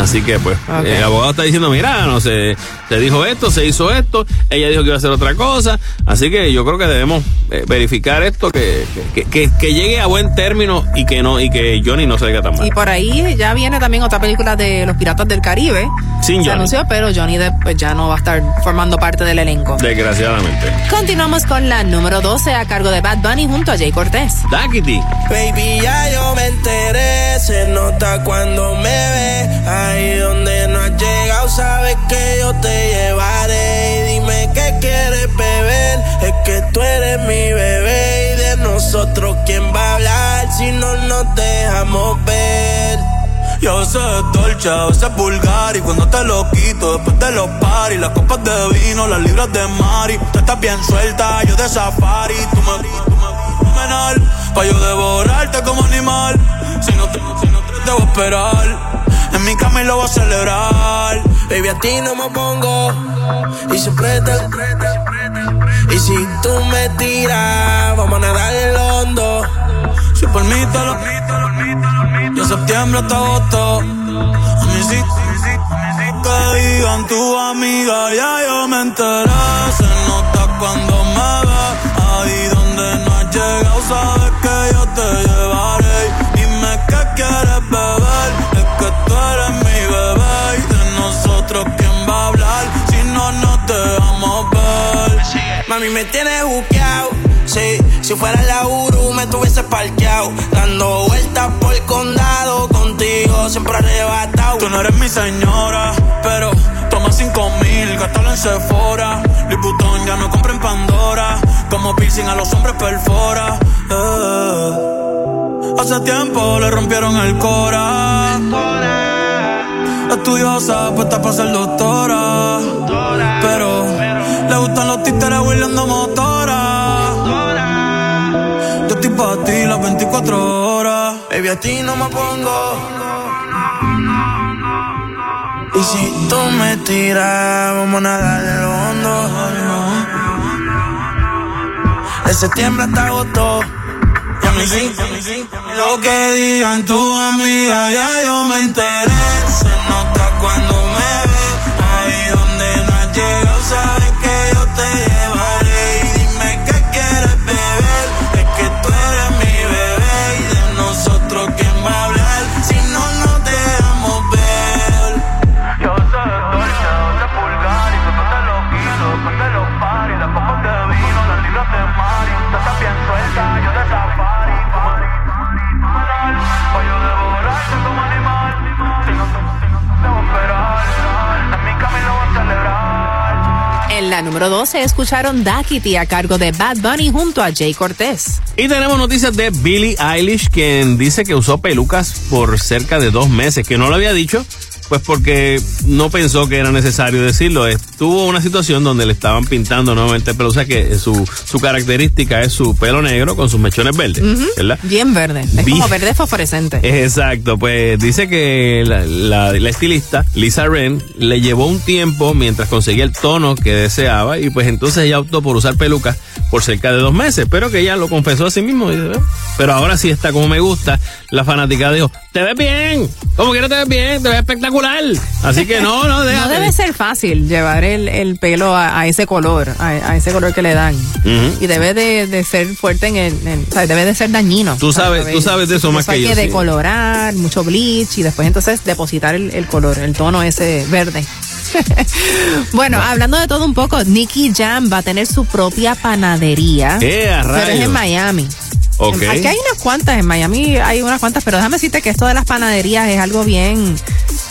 Así que pues el abogado está diciendo, mira, no se, se dijo esto, se hizo esto, ella dijo que iba a hacer otra cosa, así que yo creo que debemos eh, verificar esto, que, que, que, que llegue a buen término y que no, y que Johnny no salga tan mal. Y por ahí ya viene también otra película de los Piratas del Caribe. Sin Se Johnny. anunció, pero Johnny Depp pues, ya no va a estar formando parte del elenco. Desgraciadamente. Continuamos con la número 12 a cargo de Bad Bunny junto a Jay Cortés. Daquiti. Baby, ya yo me enteré, se nota cuando me ve. Ahí donde llegado, sabes que yo te llevaré. Y dime qué quieres beber, es que tú eres mi bebé. Y de nosotros, ¿quién va a hablar si no nos dejamos ver? Y a veces es dolce, a veces es vulgar. Y cuando te lo quito después de los paris Las copas de vino, las libras de mari. Tú estás bien suelta, yo de safari. Tú me, tú me fenomenal Pa' yo devorarte como animal. Si no te, si no te debo esperar En mi cama y lo voy a celebrar. Baby, a ti no me pongo y siempre te. Y si tú me tiras, vamos a nadar el hondo. Si por mí te lo De septiembre hasta agosto. A mí sí. Que digan tu amiga Ya yo me enteré. Se nota cuando me ves. Ahí donde no has llegado Sabes que yo te llevaré. Dime qué quieres beber tú eres mi bebé Y de nosotros quién va a hablar Si no nos dejamos ver Mami, me tienes buqueado. Sí, si fuera la Uru me tuviese parqueado. Dando vueltas por el condado. Contigo siempre arrebatado. Tú no eres mi señora, pero toma cinco mil, gástalo en Sephora. Liputón ya no compra en Pandora, como piercing a los hombres perfora. Eh. Hace tiempo le rompieron el cora. Estudiosa, puesta para ser doctora. Pero le gustan los títeres huirleando motora. Yo estoy para ti las 24 horas. Baby, a ti no me pongo. Y si tú me tiras, vamos a nadar en lo hondo. De septiembre hasta agosto. Mí sí, Lo que digan tu amiga, ya yo me enteré. Se nota cuando la número 12 escucharon Daquiti a cargo de Bad Bunny junto a Jay Cortés. Y tenemos noticias de Billie Eilish, quien dice que usó pelucas por cerca de dos meses, que no lo había dicho, pues porque no pensó que era necesario decirlo. Estuvo una situación donde le estaban pintando nuevamente el pelo, o sea que su, su característica es su pelo negro con sus mechones verdes. ¿verdad? Bien verde. Es Bien. como verde fosforescente. Exacto, pues dice que la, la- la estilista Lisa Ren le llevó un tiempo mientras conseguía el tono que deseaba y pues entonces ella optó por usar pelucas por cerca de dos meses, pero que ella lo confesó a sí mismo. Pero ahora sí está como me gusta. La fanática dijo, te ves bien, como quiera te ves bien, te ves espectacular. Así que no, no, No déjate. debe ser fácil llevar el, el pelo a, a ese color, a, a ese color que le dan. Y debe de, de ser fuerte en el, en- o sea, debe de ser dañino. Tú sabes- tú sabes de eso más hay que yo, que sí. decolorar, mucho bleach y después entonces depositar el, el color, el tono ese verde. bueno, hablando de todo un poco, Nicky Jam va a tener su propia panadería. ¡Eh, a Pero es en Miami. Aquí hay unas cuantas, en Miami hay unas cuantas, pero déjame decirte que esto de las panaderías es algo bien,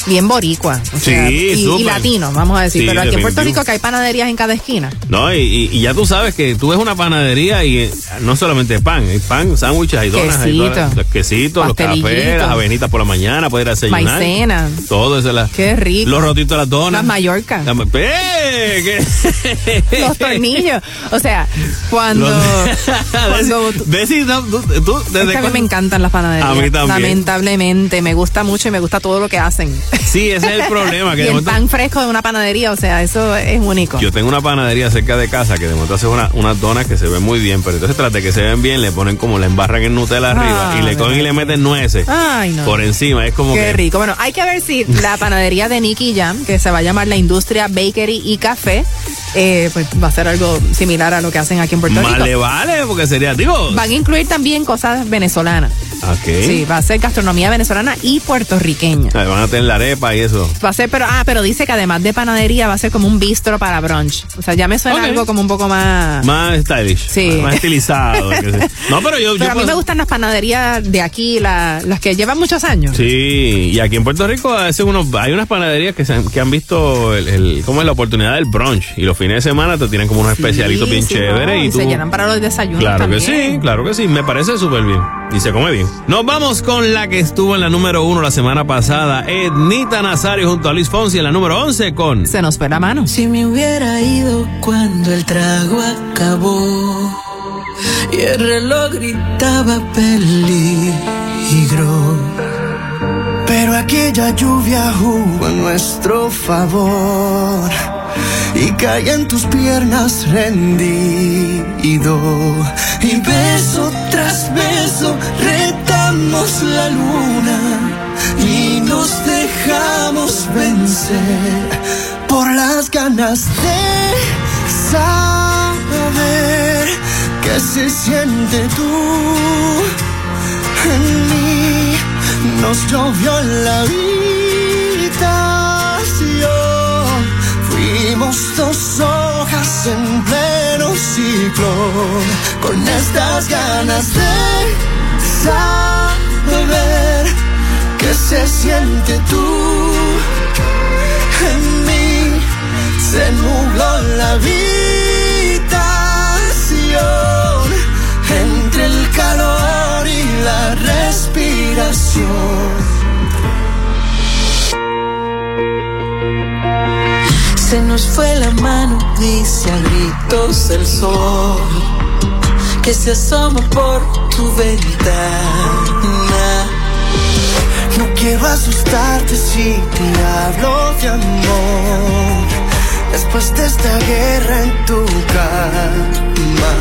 bien boricua. o Sí, sea, y, y súper. latino, vamos a decir. Sí, pero aquí en Puerto. Rico que hay panaderías en cada esquina. No, y, y- ya tú sabes que tú ves una panadería y eh, no solamente pan, hay pan, sándwiches, hay donas, hay los quesitos, los cafés, las avenitas por la mañana, a desayunar. Maicena. Todo eso. La, Qué rico. Los rotitos de las donas. Las Mallorca. La ¡Eh! ¿Qué? Los tornillos. O sea, cuando. cuando tú- Desi, no, tú, tú, es desde a mí me encantan las panaderías. A mí también. Lamentablemente, me gusta mucho y me gusta todo lo que hacen. Sí, ese es el problema. y Que de el momento- pan fresco de una panadería, o sea, eso es único. Yo tengo una panadería cerca de casa que de momento hace una- unas donas que se ven muy bien, pero entonces tras de que se ven bien, le ponen como le embarran en Nutella arriba y le cogen y le meten nueces Ay, no. por encima. Es como Qué que. rico. Bueno, hay que ver si la panadería de Nicky Jam, que se va a llamar la Industria Bakery y Café, eh, pues va a ser algo similar a lo que hacen aquí en Puerto Rico. le vale, porque sería, digo. Van a incluir también cosas venezolanas. Ok. Sí, va a ser gastronomía venezolana y puertorriqueña. Ah, Van a tener la arepa y eso. Va a ser, pero, ah, pero dice que además de panadería va a ser como un bistro para brunch. O sea, ya me suena algo como un poco más. Más stylish. Sí. Más estilizado. No, pero yo. pero yo a mí puedo- me gustan las panaderías de aquí, la- las que llevan muchos años. Sí, y aquí en Puerto Rico a veces unos, hay unas panaderías que, se han, que han visto el, el- cómo es la oportunidad del brunch y los fines de semana te tienen como unos especialitos bien Sí, chéveres no, y tú, se llenan para los desayunos Claro que sí, claro que sí, me parece súper bien y se come bien. Nos vamos con la que estuvo en la número uno la semana pasada, Ednita Nazario junto a Luis Fonsi en la número 11 con Se nos fue la mano. Si me hubiera ido cuando el trago acabó y el reloj gritaba peligro. Pero aquella lluvia jugó en nuestro favor y caí en tus piernas rendido. Y beso tras beso retamos la luna y nos dejamos vencer por las ganas de saber qué se siente tú en mí nos llovió la habitación. Dos hojas en pleno ciclo, con estas ganas de saber qué se siente tú en mí. Se nubló la habitación entre el calor y la respiración. Se nos fue la mano, dice a gritos el sol, que se asoma por tu ventana. No quiero asustarte si te hablo de amor. Después de esta guerra en tu cama.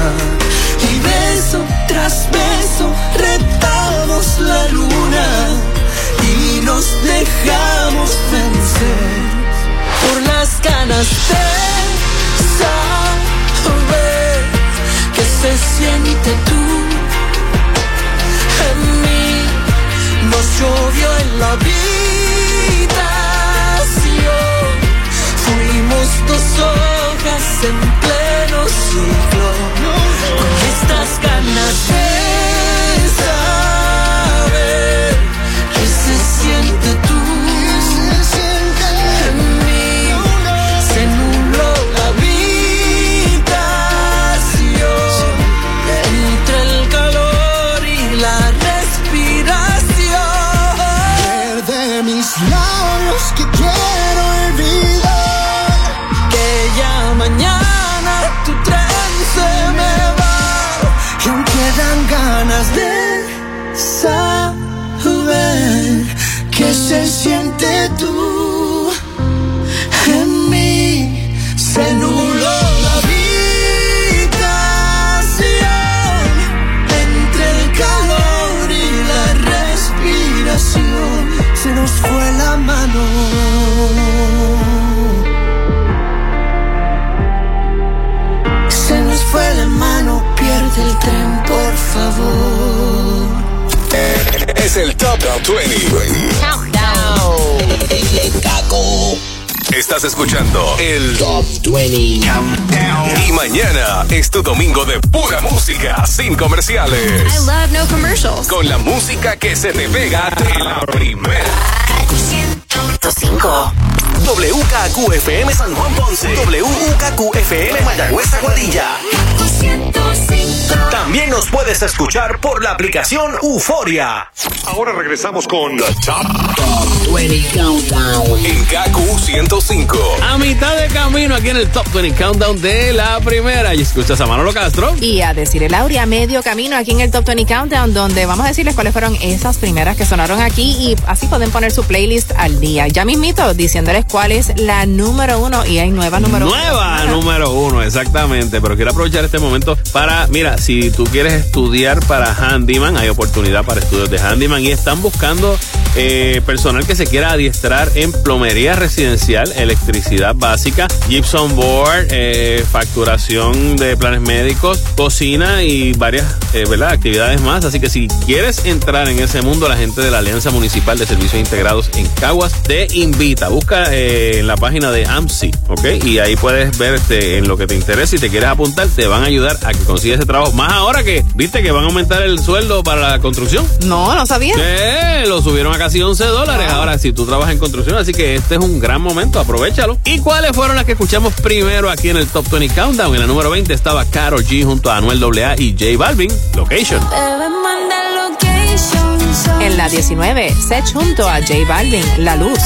favor. Es el Top, 20. Countdown. Estás escuchando el Top 20 Countdown. Y mañana es tu domingo de pura música, sin comerciales. I love no commercials. Con la música que se te pega de la primera. 105. WKQFM San Juan Ponce. WKQFM Mayagüez Aguadilla. 105. También nos puedes escuchar por la aplicación Euforia. Ahora regresamos con The Top, 20 Countdown. En KQ 105. A mitad de camino aquí en el Top 20 Countdown de la primera. Y escuchas a Manolo Castro. Y a decir el Aurea, medio camino aquí en el Top 20 Countdown, donde vamos a decirles cuáles fueron esas primeras que sonaron aquí y así pueden poner su playlist al día. Ya mismito, diciéndoles cuál es la número uno y hay nueva número uno. Nueva número uno, exactamente. Pero quiero aprovechar este momento para, mira, si tú quieres estudiar para handyman, hay oportunidad para estudios de handyman y están buscando eh, personal que se quiera adiestrar en plomería residencial, electricidad básica, gypsum board, eh, facturación de planes médicos, cocina y varias eh, actividades más. Así que si quieres entrar en ese mundo, la gente de la Alianza Municipal de Servicios Integrados en Caguas te invita. Busca en la página de AMSI, ¿ok? Y ahí puedes ver este, en lo que te interesa. Si te quieres apuntar, te van a ayudar a que consigas ese trabajo. Más ahora que, viste que van a aumentar el sueldo para la construcción. No, no sabía. Eh, lo subieron a casi 11 dólares ahora si tú trabajas en construcción. Así que este es un gran momento, aprovechalo. ¿Y cuáles fueron las que escuchamos primero aquí en el Top 20 Countdown? En la número 20 estaba Karol G junto a Anuel AA y J Balvin, Location. En la 19, Sech junto a J Balvin, La Luz.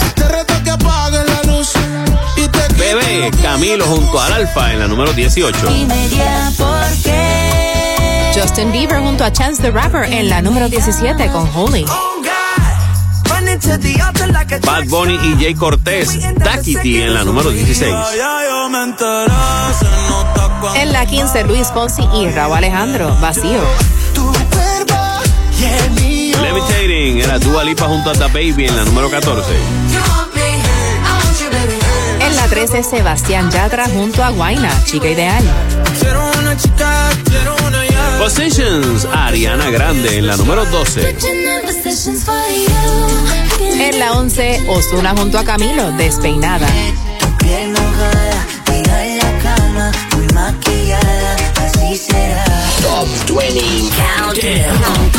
Bebé, Camilo junto al Alfa en la número 18. Justin Bieber junto a Chance the Rapper en la número 17 con Holy. Bad Bunny y Jay Cortés, Takiti en la número 16. En la 15, Luis Fonsi y Raúl Alejandro, Vacío. Levitating en la Dua Lipa junto a The Baby en la número 14. En la 13, Sebastián Yatra junto a Guaina, Chica Ideal. Positions, Ariana Grande en la número 12. En la 11, Osuna junto a Camilo, Despeinada. Top 20 Countdown.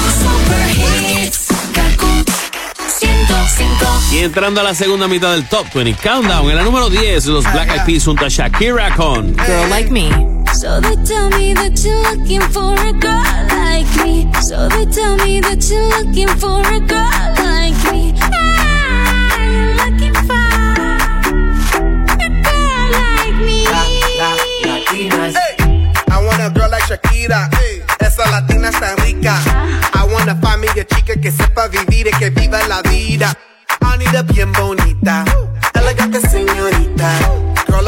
Y entrando a la segunda mitad del Top 20 Countdown, en la número 10, los Black Eyed Peas junto a Shakira con Girl Like Me. So they tell me that you're looking for a girl like me. So they tell me that you're looking for a girl like me. I'm looking for a girl like me. Hey, I want a girl like Shakira. Esa latina está rica. I wanna find me a chica que sepa vivir y que viva la vida. I need a bien bonita, elegante señorita.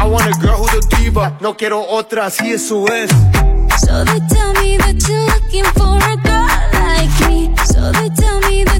I want a girl who's a diva. No quiero otra, así es. So they tell me that you're looking for a girl like me. So they tell me that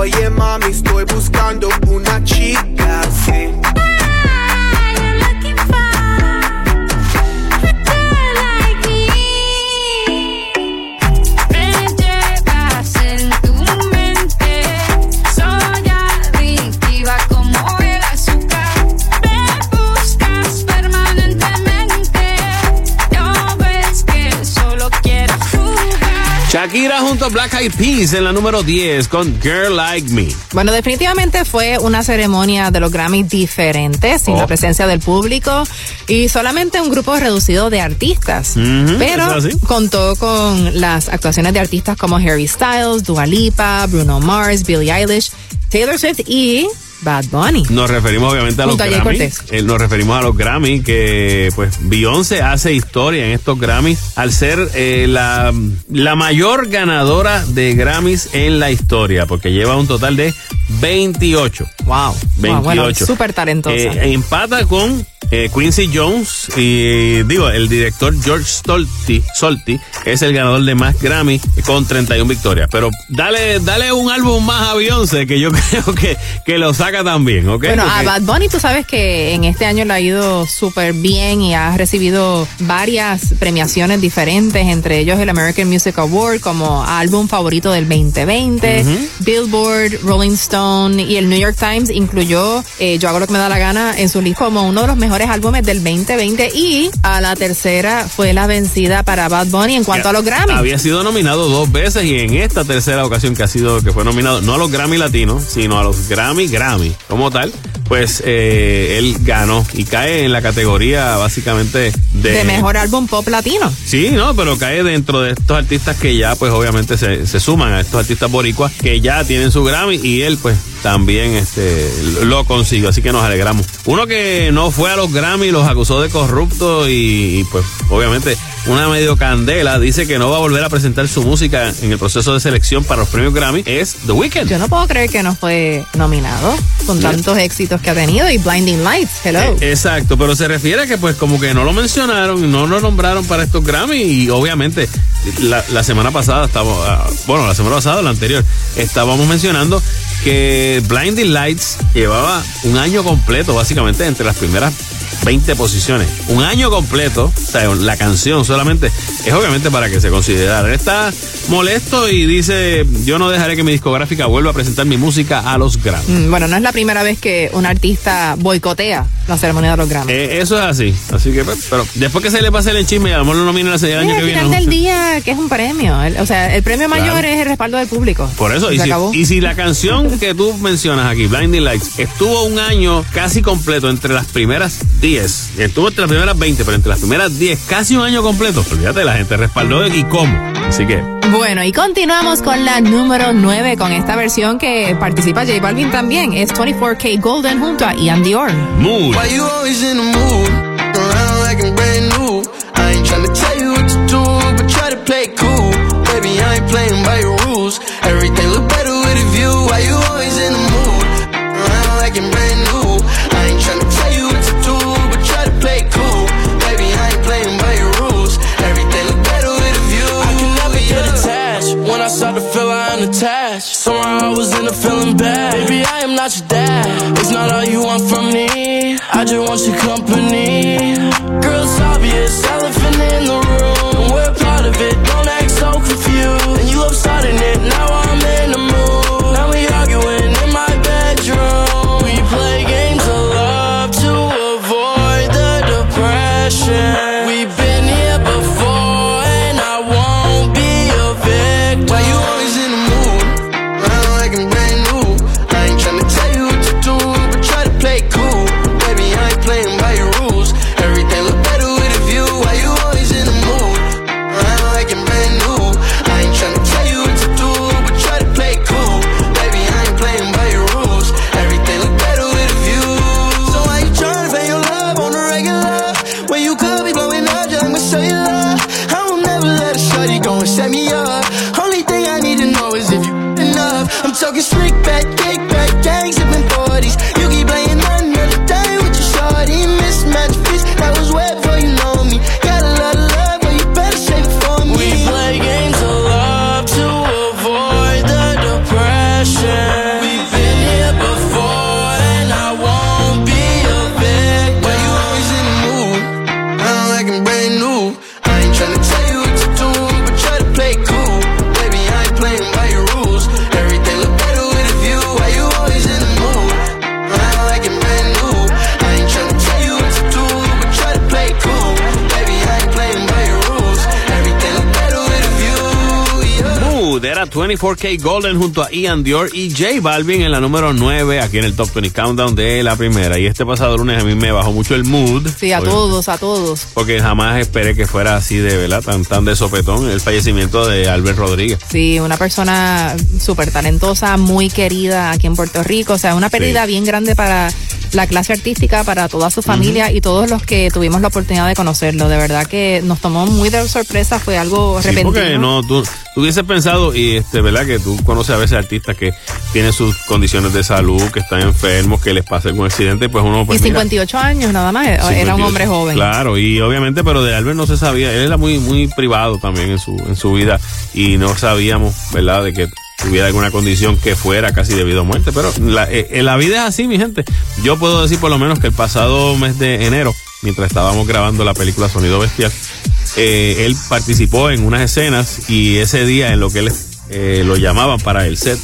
Oye mami, estoy buscando una chica así. Shakira junto a Black Eyed Peas en la número 10 con Girl Like Me. Bueno, definitivamente fue una ceremonia de los Grammy diferente, sin Oh. la presencia del público y solamente un grupo reducido de artistas. Pero contó con las actuaciones de artistas como Harry Styles, Dua Lipa, Bruno Mars, Billie Eilish, Taylor Swift y Bad Bunny. Nos referimos obviamente a los Junto a Jay Grammy. Cortés. Eh, nos referimos a los Grammy que pues Beyoncé hace historia en estos Grammys al ser eh, la, la mayor ganadora de Grammys en la historia porque lleva un total de 28. Wow. 28. bueno, súper talentosa. Eh, empata con eh, Quincy Jones y digo, el director George Stolti, Solti es el ganador de más Grammy con 31 victorias. Pero dale, dale un álbum más a Beyoncé que yo creo que, que lo saca también, ¿ok? Bueno, a Bad Bunny tú sabes que en este año le ha ido súper bien y ha recibido varias premiaciones diferentes, entre ellos el American Music Award como álbum favorito del 2020, Ujú. Billboard, Rolling Stone y el New York Times incluyó eh, Yo hago lo que me da la gana en su lista como uno de los mejores álbumes del 2020 y a la tercera fue la vencida para Bad Bunny en cuanto a los Grammy. Había sido nominado dos veces y en esta tercera ocasión que ha sido que fue nominado no a los Grammy latinos, sino a los Grammy Grammy como tal, pues eh, él ganó y cae en la categoría básicamente de, de mejor álbum pop latino. Sí, no, pero cae dentro de estos artistas que ya, pues obviamente se, se suman a estos artistas boricuas que ya tienen su Grammy y él, pues también este lo consiguió, así que nos alegramos. Uno que no fue a los Grammy, los acusó de corrupto y, y, pues obviamente una medio candela dice que no va a volver a presentar su música en el proceso de selección para los premios Grammy es The Weeknd. Yo no puedo creer que no fue nominado con Sí. tantos éxitos que ha tenido y Blinding Lights, hello. Eh, exacto, pero se refiere a que pues como que no lo mencionaron, no lo nombraron para estos Grammy y obviamente la, la semana pasada estábamos, ah, bueno, la semana pasada, la anterior, estábamos mencionando que Blinding Lights llevaba un año completo básicamente entre las primeras 20 posiciones. Un año completo, o sea, la canción solamente es obviamente para que se considerara. Él está molesto y dice, yo no dejaré que mi discográfica vuelva a presentar mi música a los Grammy. Mm, Bueno, no es la primera vez que un artista boicotea la ceremonia de los Grammy. Eh, eso es así. Así que, pues, pero después que se le pase el chisme y a lo mejor lo nominen el año que al viene. final no del día, que es un premio. El- o sea, el premio Claro. mayor es el respaldo del público. Por eso, y se si, acabó. y si la canción que tú mencionas aquí, Blinding Lights, estuvo un año casi completo entre las primeras 10, estuvo entre las primeras 20, pero entre las primeras 10, casi un año completo, olvídate, la gente respaldó y cómo. Así que, Bueno, y continuamos con la número 9, con esta versión que participa J Balvin también. Es 24K Golden junto a Ian Dior. Mood. Why you always in the mood? Around like I'm brand new. I ain't tryna tell you what to do, but try to play cool. Baby, I ain't playing by your not your dad. It's not all you want from me. I just want your company. 24K Golden junto a Ian Dior y J Balvin en la número 9 aquí en el Top 20 Countdown de la primera. Y este pasado lunes a mí me bajó mucho el mood. Sí, a Obviamente, todos, a todos. Porque jamás esperé que fuera así de verdad, tan, tan de sopetón el fallecimiento de Albert Rodríguez. Sí, una persona súper talentosa, muy querida aquí en Puerto Rico. O sea, una pérdida bien grande para la clase artística, para toda su familia y todos los que tuvimos la oportunidad de conocerlo. De verdad que nos tomó muy de sorpresa, fue algo Sí, repentino. porque no, tú, tú hubieses pensado, y este, ¿verdad? Que tú conoces a veces artistas que tienen sus condiciones de salud, que están enfermos, que les pasa algún accidente, pues uno y pues mira, 58 años nada más, era un 58. hombre joven. Claro, y obviamente, pero de Albert no se sabía, él era muy, muy privado también en su, en su vida, y no sabíamos, ¿verdad? De que tuviera alguna condición que fuera casi debido a muerte, pero la, eh, eh, la vida es así, mi gente. Yo puedo decir por lo menos que el pasado mes de enero, mientras estábamos grabando la película Sonido Bestial, eh, él participó en unas escenas y ese día en lo que él lo llamaban para el set,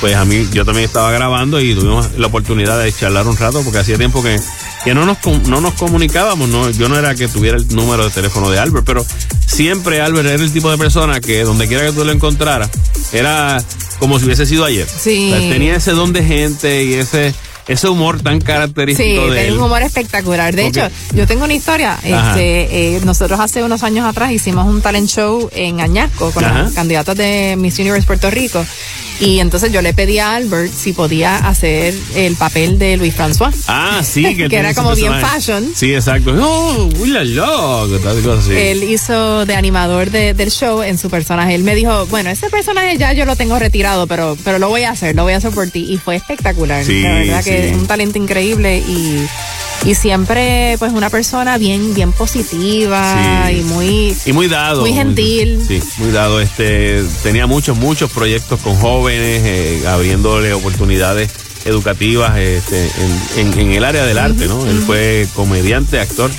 pues a mí yo también estaba grabando y tuvimos la oportunidad de charlar un rato porque hacía tiempo que, que no, nos, no nos comunicábamos, no, yo no era que tuviera el número de teléfono de Albert, pero siempre Albert era el tipo de persona que donde quiera que tú lo encontraras, era como si hubiese sido ayer. Sí. O sea, tenía ese don de gente y ese, ese humor tan Sí, característico de tenía él. un humor espectacular. De hecho, yo tengo una historia. Este, eh, nosotros hace unos años atrás hicimos un talent show en Añasco con Ajá. los candidatos de Miss Universe Puerto Rico. Y entonces yo le pedí a Albert si podía hacer el papel de Luis François. Ah, sí, que, Que era como bien fashion. Sí, exacto. Oh, uy, la, que tal y cosas así. Él hizo de animador de- del show en su personaje. Él me dijo, bueno, ese personaje ya yo lo tengo retirado, pero, pero lo voy a hacer, lo voy a hacer por ti. Y fue espectacular. Sí, la verdad que sí. es un talento increíble y, y siempre pues una persona bien, bien positiva Sí. y muy... Y muy dado. Muy gentil. Sí, muy dado. Este, tenía muchos, muchos proyectos con jóvenes, eh, abriéndole oportunidades educativas este, en, en- en el área del arte, ¿no? Él fue comediante, actor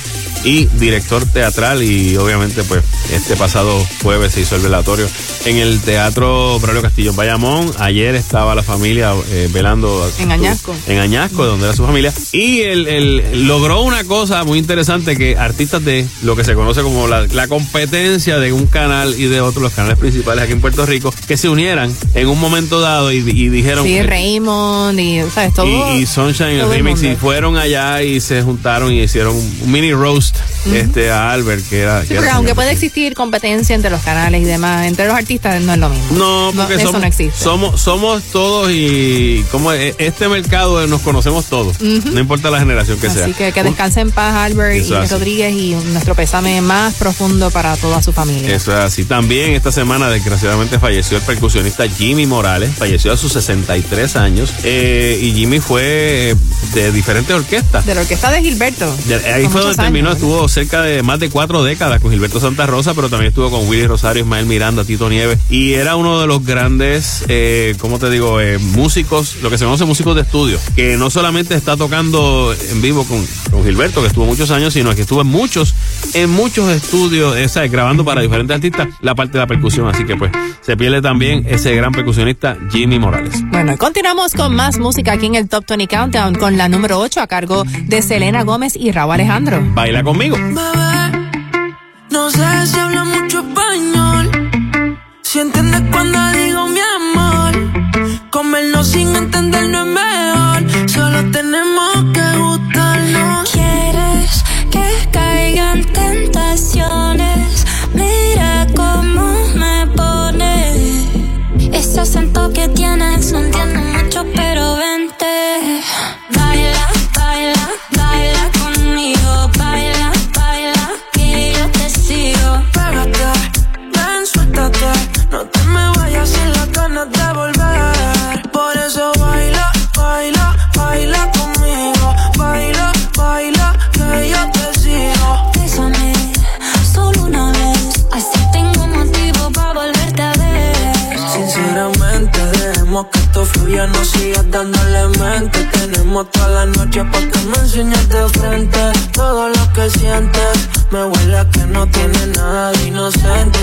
y director teatral y obviamente pues este pasado jueves se hizo el velatorio en el Teatro Braulio Castillo en Bayamón. Ayer estaba la familia eh, velando En Añasco. en Añasco, donde era su familia. Y él, él logró una cosa muy interesante que artistas de lo que se conoce como la, la competencia de un canal y de otro, los canales principales aquí en Puerto Rico, que se unieran en un momento dado y, y dijeron... Sí, Raymond y, ¿sabes? Todo, y, y Sunshine todo el Remix y fueron allá y se juntaron y hicieron un mini roast este a Albert que era, Sí, que porque era aunque puede existir competencia entre los canales y demás, entre los artistas no es lo mismo. No, porque eso somos, no existe. somos somos todos y como e- este mercado nos conocemos todos, no importa la generación que sea. Así que que descanse en paz Albert Eso y así. Rodríguez y nuestro pésame más profundo para toda su familia. Eso es así. También esta semana, desgraciadamente, falleció el percusionista Jimmy Morales. Falleció a sus 63 años. Eh, y Jimmy fue eh, de diferentes orquestas. De la orquesta de Gilberto. De- ahí fue donde terminó, años. Estuvo cerca de más de cuatro décadas con Gilberto Santa Rosa, pero también estuvo con Willy Rosario, Ismael Miranda, Tito Nieves, y era uno de los grandes, eh, ¿cómo te digo?, eh, músicos, lo que se conoce músicos de estudio, que no solamente está tocando en vivo con, con Gilberto, que estuvo muchos años, sino que estuvo en muchos, en muchos estudios, eh, ¿sabes? grabando para diferentes artistas la parte de la percusión, así que pues se pierde también ese gran percusionista Jimmy Morales. Bueno, continuamos con más música aquí en el Top 20 Countdown con la número 8 a cargo de Selena Gómez y Raúl Alejandro. Baila conmigo. No sé si habla mucho español. Si entiendes cuando digo mi amor. Comernos sin entender no es mejor. Solo tenemos que gustarnos. Quieres que caigan tentaciones. Mira cómo me pone. Ese acento que tienes, no entiendo esto fluya, no sigas dándole mente. Tenemos toda la noche para que me enseñes de frente. Todo lo que sientes, me huele que no tiene nada de inocente.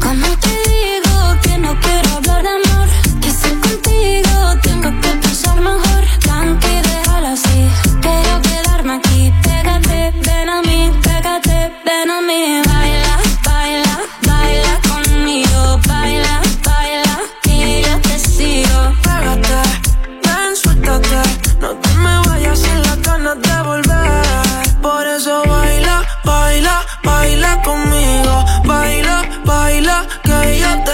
Como te digo que no quiero hablar de amor, que si contigo tengo que pensar mejor. Tranqui, déjalo así, quiero quedarme aquí. Pégate, ven a mí, pégate, ven a mí. Baila, girl, you're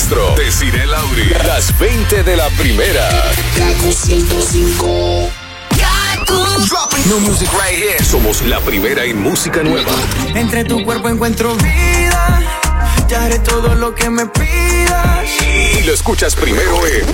Castro, Desiree Lauri, las 20 de la primera. Kaku 105. No music right here. Somos la primera en música nueva. Entre tu cuerpo encuentro vida. Ya haré todo lo que me pidas. Y lo escuchas primero en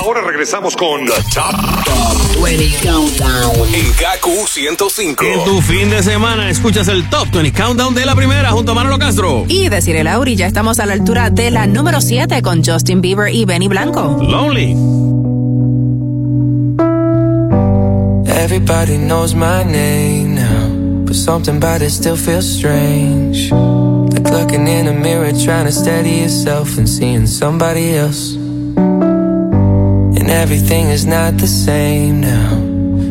Ahora regresamos con The Top, 20 Countdown. en Gaku 105. En tu fin de semana escuchas el Top 20 Countdown de la primera junto a Manolo Castro. Y decir el Lauri, ya estamos a la altura de la número 7 con Justin Bieber y Benny Blanco. Lonely. Everybody knows my name now, but something about it still feels strange. Like looking in a mirror, trying to steady yourself and seeing somebody else. Everything is not the same now.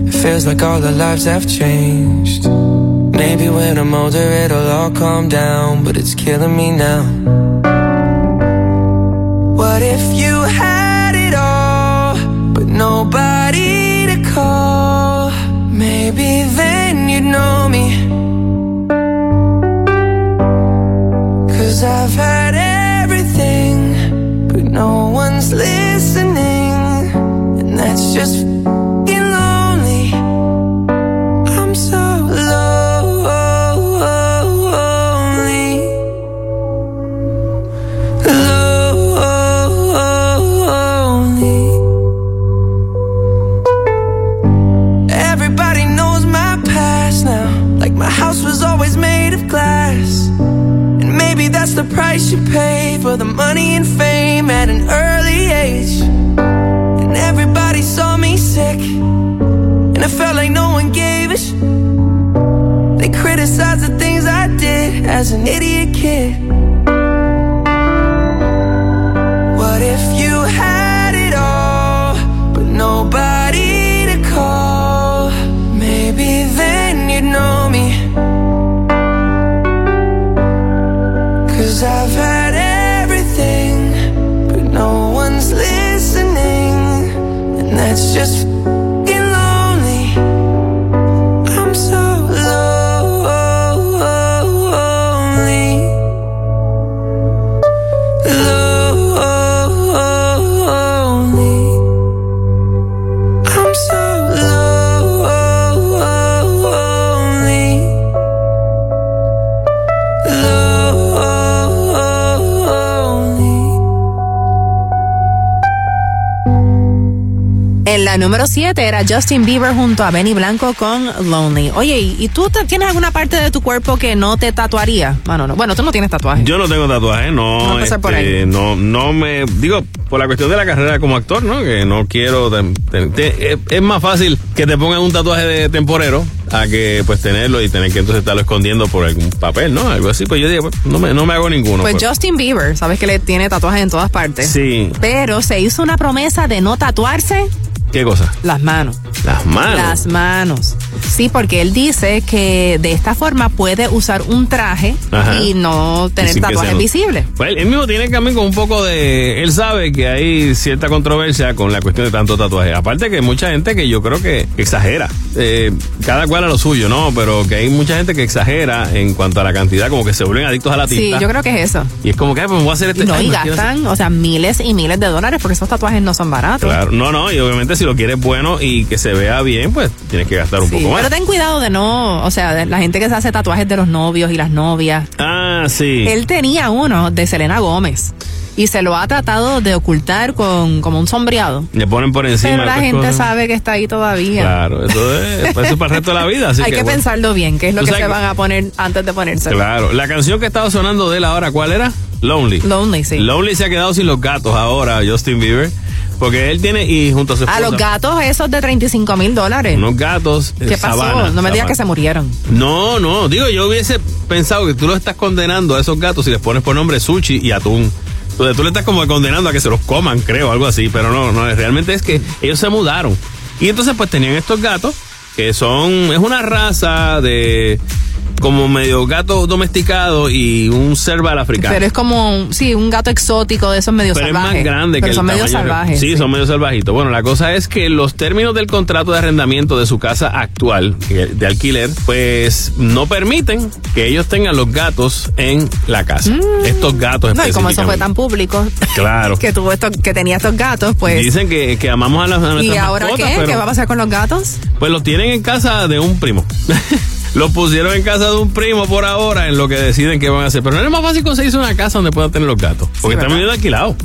It feels like all our lives have changed. Maybe when I'm older, it'll all calm down, but it's killing me now. What if you had it all, but nobody to call? Maybe then you'd know me. Cause I've had everything, but no one's listening. That's just f***ing lonely. I'm so lonely. Lonely. Everybody knows my past now. Like my house was always made of glass. And maybe that's the price you pay for the money and fame at an early age. Everybody saw me sick. And I felt like no one gave a sh. They criticized the things I did as an idiot kid. Número 7 era Justin Bieber junto a Benny Blanco con Lonely. Oye, ¿y, tú tienes alguna parte de tu cuerpo que no te tatuaría? Bueno, no, bueno tú no tienes tatuaje. Yo no tengo tatuaje, no. A empezar por este, no, no me. Digo, por la cuestión de la carrera como actor, ¿no? Que no quiero. te- te- te- es, es más fácil que te pongan un tatuaje de temporero a que pues tenerlo y tener que entonces estarlo escondiendo por algún papel, ¿no? Algo así. Pues yo digo, pues, no me, no me hago ninguno. Pues pues. Justin Bieber, sabes que le tiene tatuajes en todas partes. Sí. Pero se hizo una promesa de no tatuarse ¿Qué cosa? Las manos. Las manos. Las manos. Sí, porque él dice que de esta forma puede usar un traje Ajá. y no tener tatuajes visibles. Pues él, mismo tiene también con un poco de. Él sabe que hay cierta controversia con la cuestión de tanto tatuaje. Aparte que hay mucha gente que yo creo que exagera. Eh, cada cual a lo suyo, ¿no? Pero que hay mucha gente que exagera en cuanto a la cantidad, como que se vuelven adictos a la Sí, tinta. yo creo que es eso. Y es como que, pues me voy a hacer este. No, ay, y gastan, o sea, miles y miles de dólares porque esos tatuajes no son baratos. Claro, no, no, y obviamente si lo quieres bueno y que se vea bien, pues tienes que gastar un Sí, poco más. pero ten cuidado de no, o sea, de la gente que se hace tatuajes de los novios y las novias. Ah, sí. Él tenía uno de Selena Gómez y se lo ha tratado de ocultar con como un sombreado. Le ponen por encima. Pero la gente cosas. sabe que está ahí todavía. Claro, eso es, eso es para el resto de la vida. Así Hay que, bueno. pensarlo bien, qué es lo que se van a poner antes de ponerse. Claro, la canción que estaba sonando de él ahora, ¿cuál era? Lonely. Lonely, sí. Lonely se ha quedado sin los gatos ahora, Justin Bieber. Porque él tiene, y junto a su A esposa, los gatos esos de 35 mil dólares. unos gatos. eh, ¿Qué pasó? sabana, no me digas que se murieron. No, no, digo, yo hubiese pensado que tú los estás condenando a esos gatos si les pones por nombre sushi y atún. Entonces tú le estás como condenando a que se los coman, creo, algo así, pero no, no, realmente es que ellos se mudaron. Y entonces pues tenían estos gatos que son, es una raza de como medio gato domesticado y un cerval africano. Pero es como, un- sí, un gato exótico de esos medio Pero salvajes. es más grande Pero que son el medio salvajes. Sí, son medio salvajitos. Bueno, la cosa es que los términos del contrato de arrendamiento de su casa actual, de alquiler, pues no permiten que ellos tengan los gatos en la casa. Estos gatos Mm. No, y como eso fue tan público Claro. que tuvo esto, que tenía estos gatos, pues. Dicen que, que amamos a, las, a ¿Y nuestras ahora mascotas, qué? ¿Qué va a pasar con los gatos? pues los tienen en casa de un primo. Los pusieron en casa de un primo por ahora en lo que deciden qué van a hacer. Pero no es más fácil conseguirse una casa donde puedan tener los gatos. Porque están ¿verdad? viviendo alquilados.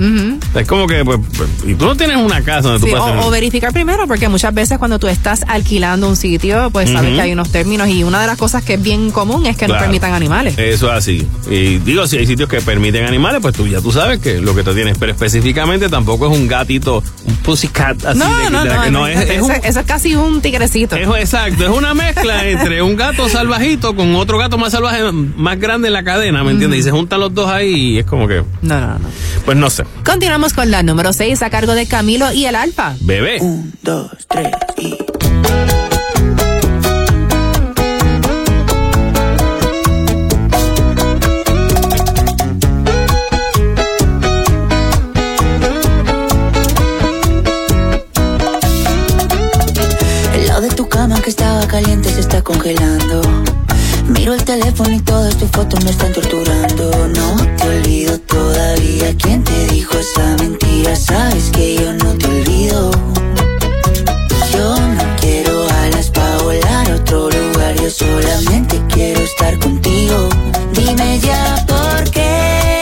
Es como que, pues, pues, y tú no tienes una casa donde Sí, tú puedas tener. o, o verificar primero, porque muchas veces cuando tú estás alquilando un sitio, pues sabes que hay unos términos y una de las cosas que es bien común es que no permitan animales. Eso es así. Y digo, si hay sitios que permiten animales, pues tú ya tú sabes que lo que tú tienes. Pero específicamente tampoco es un gatito, un pussycat así. no, de- no, de no, que- no, es, es un- eso, eso es casi un tigrecito. es- exacto, es una mezcla entre un gato salvajito con otro gato más salvaje, más grande en la cadena, ¿me entiendes? Y se juntan los dos ahí y es como que, No, no, no. pues no sé. Continuamos con la número 6 a cargo de Camilo y el Alfa. Bebé. dos, tres y. El lado de tu cama que estaba caliente se está congelando. Miro el teléfono y todas tus fotos me están torturando. No te olvido todavía. ¿Quién te dijo esa mentira? Sabes que yo no te olvido. Yo no quiero alas para volar a otro lugar. Yo solamente quiero estar contigo. Dime ya por qué.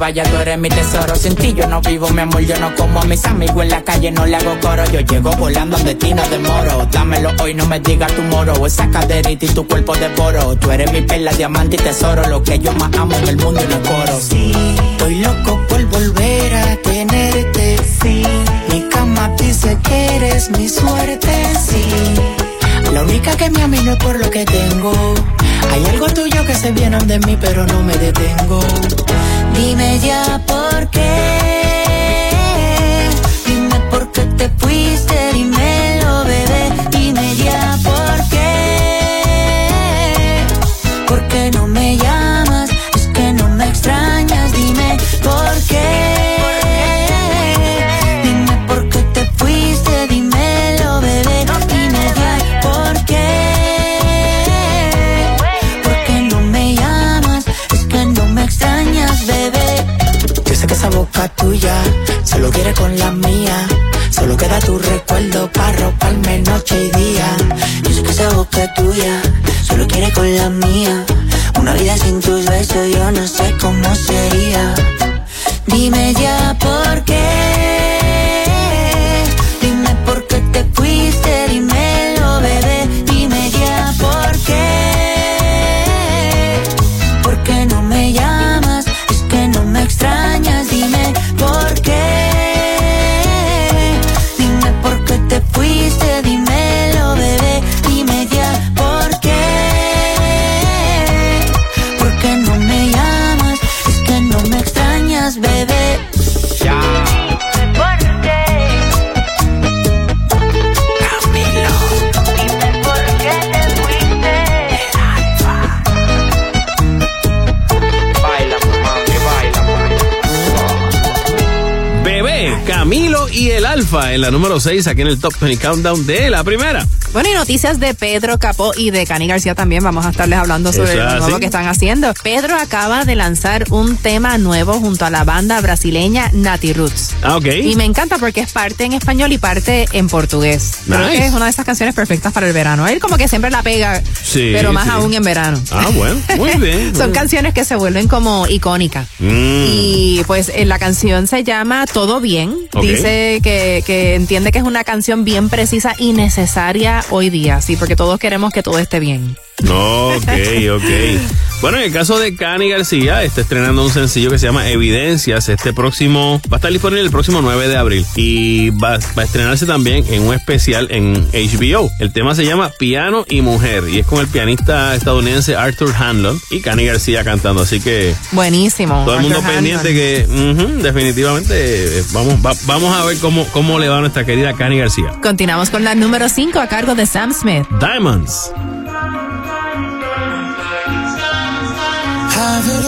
Vayas, tú eres mi tesoro. Sin ti yo no vivo, mi amor, yo no como a mis amigos en la calle, no le hago coro. Yo llego volando de ti, no demoro. Dámelo hoy, no me digas tu moro. Esa caderita y tu cuerpo devoro. Tú eres mi perla, diamante y tesoro. Lo que yo más amo en el mundo y no es coro. Sí, estoy loco por volver a tenerte. Sí, mi cama dice que eres mi suerte. Sí, La única que me ama y no es por lo que tengo. Hay algo tuyo que se viene de mí, pero no me detengo. Dime ya por qué. Dime por qué te fuiste. Dímelo, recuerdo para roparme noche y día. Yo sé que esa boca tuya solo quiere con la mía. Una vida sin tus besos yo no sé cómo sería. Dime ya por qué. Alfa en la número 6 aquí en el Top 20 Countdown de la primera. Bueno, y noticias de Pedro Capó y de Cani García también. Vamos a estarles hablando sobre lo nuevo así. que están haciendo. Pedro acaba de lanzar un tema nuevo junto a la banda brasileña Nati Roots. Ah, ok. Y me encanta porque es parte en español y parte en portugués. Creo Nice. que es una de esas canciones perfectas para el verano. Él como que siempre la pega, Sí, pero más sí. aún en verano. Ah, bueno, muy bien. Son canciones que se vuelven como icónicas. Mm. Y pues eh, la canción se llama Todo Bien. Dice que, que entiende que es una canción bien precisa y necesaria hoy día, sí, porque todos queremos que todo esté bien. Ok, ok. Bueno, en el caso de Cani García, está estrenando un sencillo que se llama Evidencias. Este próximo, va a estar disponible el próximo 9 de abril. Y va, va a estrenarse también en un especial en HBO. El tema se llama Piano y Mujer. Y es con el pianista estadounidense Arthur Hanlon y Cani García cantando. Así que Buenísimo. todo el mundo Arthur pendiente que definitivamente eh, vamos, va- vamos a ver cómo, cómo le va a nuestra querida Cani García. Continuamos con la número 5 a cargo de Sam Smith. Diamonds.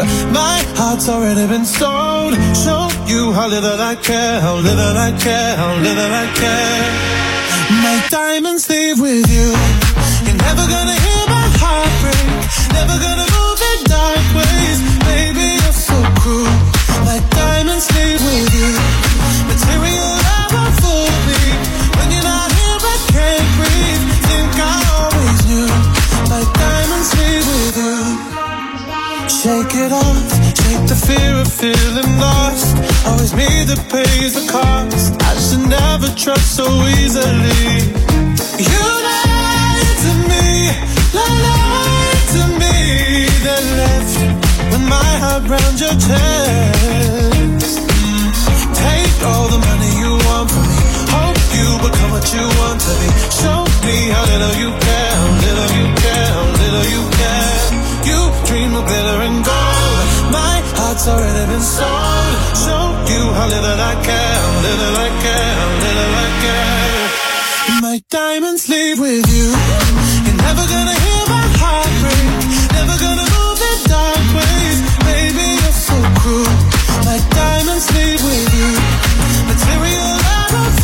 My heart's already been sold. Show you how little I care, how little I care, how little I care. My diamonds leave with you. You're never gonna hear my heart break. Never gonna me that pays the cost. I should never trust so easily. You lied to me, lied to me, then left with my heart round your chest. Take all the money you want from me. Hope you become what you want to be. Show me how little you care, little you care, little you care. You dream of glitter and gold. My heart's already been sold. Show you how little I care, little I care, little I care. My diamonds leave with you. You're never gonna hear my heart break. Never gonna move in dark ways. Baby, you're so cruel. My diamonds leave with you. Material fooled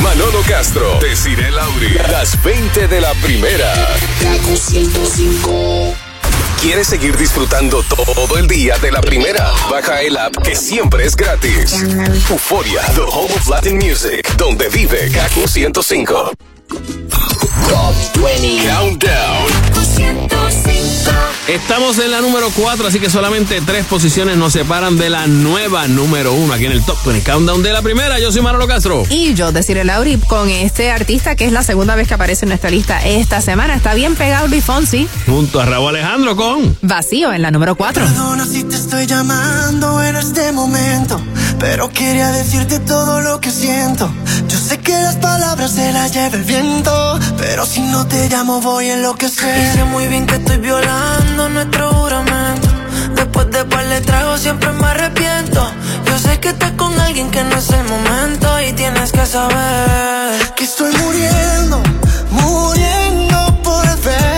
Manolo Castro, Desiree Lauri, las 20 de la primera. Kaku 105. ¿Quieres seguir disfrutando todo el día de la primera? Baja el app que siempre es gratis. Euforia, the home of Latin music, donde vive Kaku 105. Top 20 Countdown. Estamos en la número 4, así que solamente tres posiciones nos separan de la nueva número 1 aquí en el Top 20 Countdown de la primera. Yo soy Manolo Castro. Y yo, decirle Lauri, con este artista que es la segunda vez que aparece en nuestra lista esta semana. Está bien pegado Luis Fonsi. Junto a Raúl Alejandro con Vacío en la número 4. Perdona si te estoy llamando en este momento, pero quería decirte todo lo que siento. Yo sé que las palabras se las lleva el viento, pero si no te llamo voy a enloquecer. Y sé muy bien que estoy violando nuestro juramento. Después de par de tragos siempre me arrepiento. Yo sé que estás con alguien que no es el momento y tienes que saber que estoy muriendo, muriendo por verte.